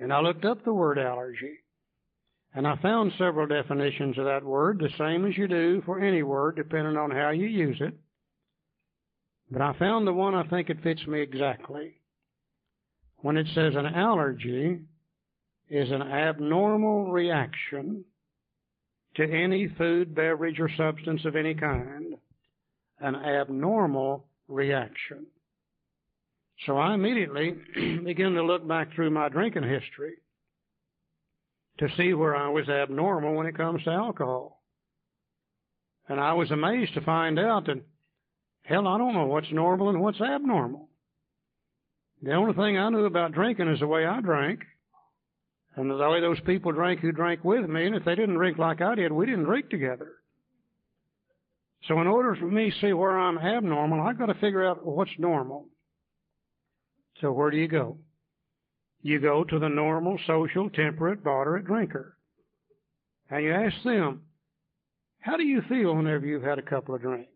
And I looked up the word allergy. And I found several definitions of that word, the same as you do for any word, depending on how you use it. But I found the one I think it fits me exactly. When it says an allergy is an abnormal reaction to any food, beverage, or substance of any kind. An abnormal reaction. So I immediately began to look back through my drinking history to see where I was abnormal when it comes to alcohol. And I was amazed to find out that, hell, I don't know what's normal and what's abnormal. The only thing I knew about drinking is the way I drank. And the way those people drank who drank with me, and if they didn't drink like I did, we didn't drink together. So in order for me to see where I'm abnormal, I've got to figure out what's normal. So where do you go? You go to the normal, social, temperate, moderate drinker. And you ask them, how do you feel whenever you've had a couple of drinks?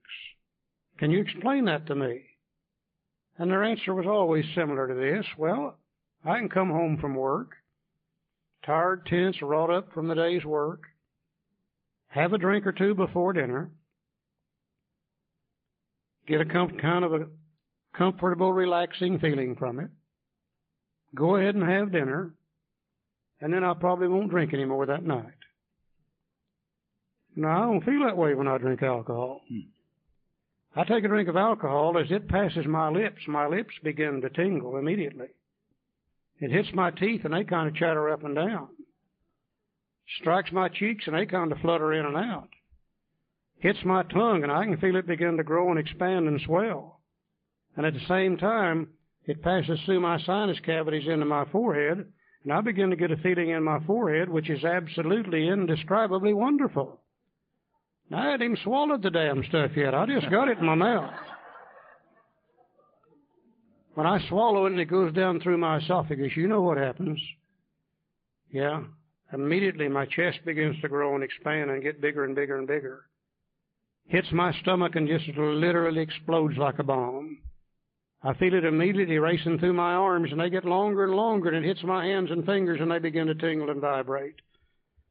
Can you explain that to me? And their answer was always similar to this. Well, I can come home from work, tired, tense, wrought up from the day's work, have a drink or two before dinner, get a com- kind of a comfortable, relaxing feeling from it. Go ahead and have dinner, and then I probably won't drink anymore that night. Now, I don't feel that way when I drink alcohol. Hmm. I take a drink of alcohol, as it passes my lips, my lips begin to tingle immediately. It hits my teeth, and they kind of chatter up and down. Strikes my cheeks, and they kind of flutter in and out. Hits my tongue, and I can feel it begin to grow and expand and swell. And at the same time, it passes through my sinus cavities into my forehead, and I begin to get a feeling in my forehead which is absolutely indescribably wonderful. I hadn't even swallowed the damn stuff yet. I just got it in my mouth. When I swallow it and it goes down through my esophagus, you know what happens. Yeah. Immediately my chest begins to grow and expand and get bigger and bigger and bigger. Hits my stomach and just literally explodes like a bomb. I feel it immediately racing through my arms, and they get longer and longer, and it hits my hands and fingers, and they begin to tingle and vibrate.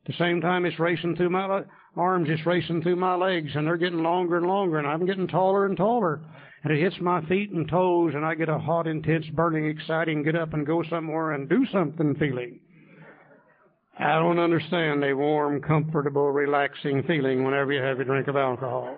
At the same time, it's racing through my arms, it's racing through my legs, and they're getting longer and longer, and I'm getting taller and taller. And it hits my feet and toes, and I get a hot, intense, burning, exciting, get up and go somewhere and do something feeling. I don't understand a warm, comfortable, relaxing feeling whenever you have a drink of alcohol.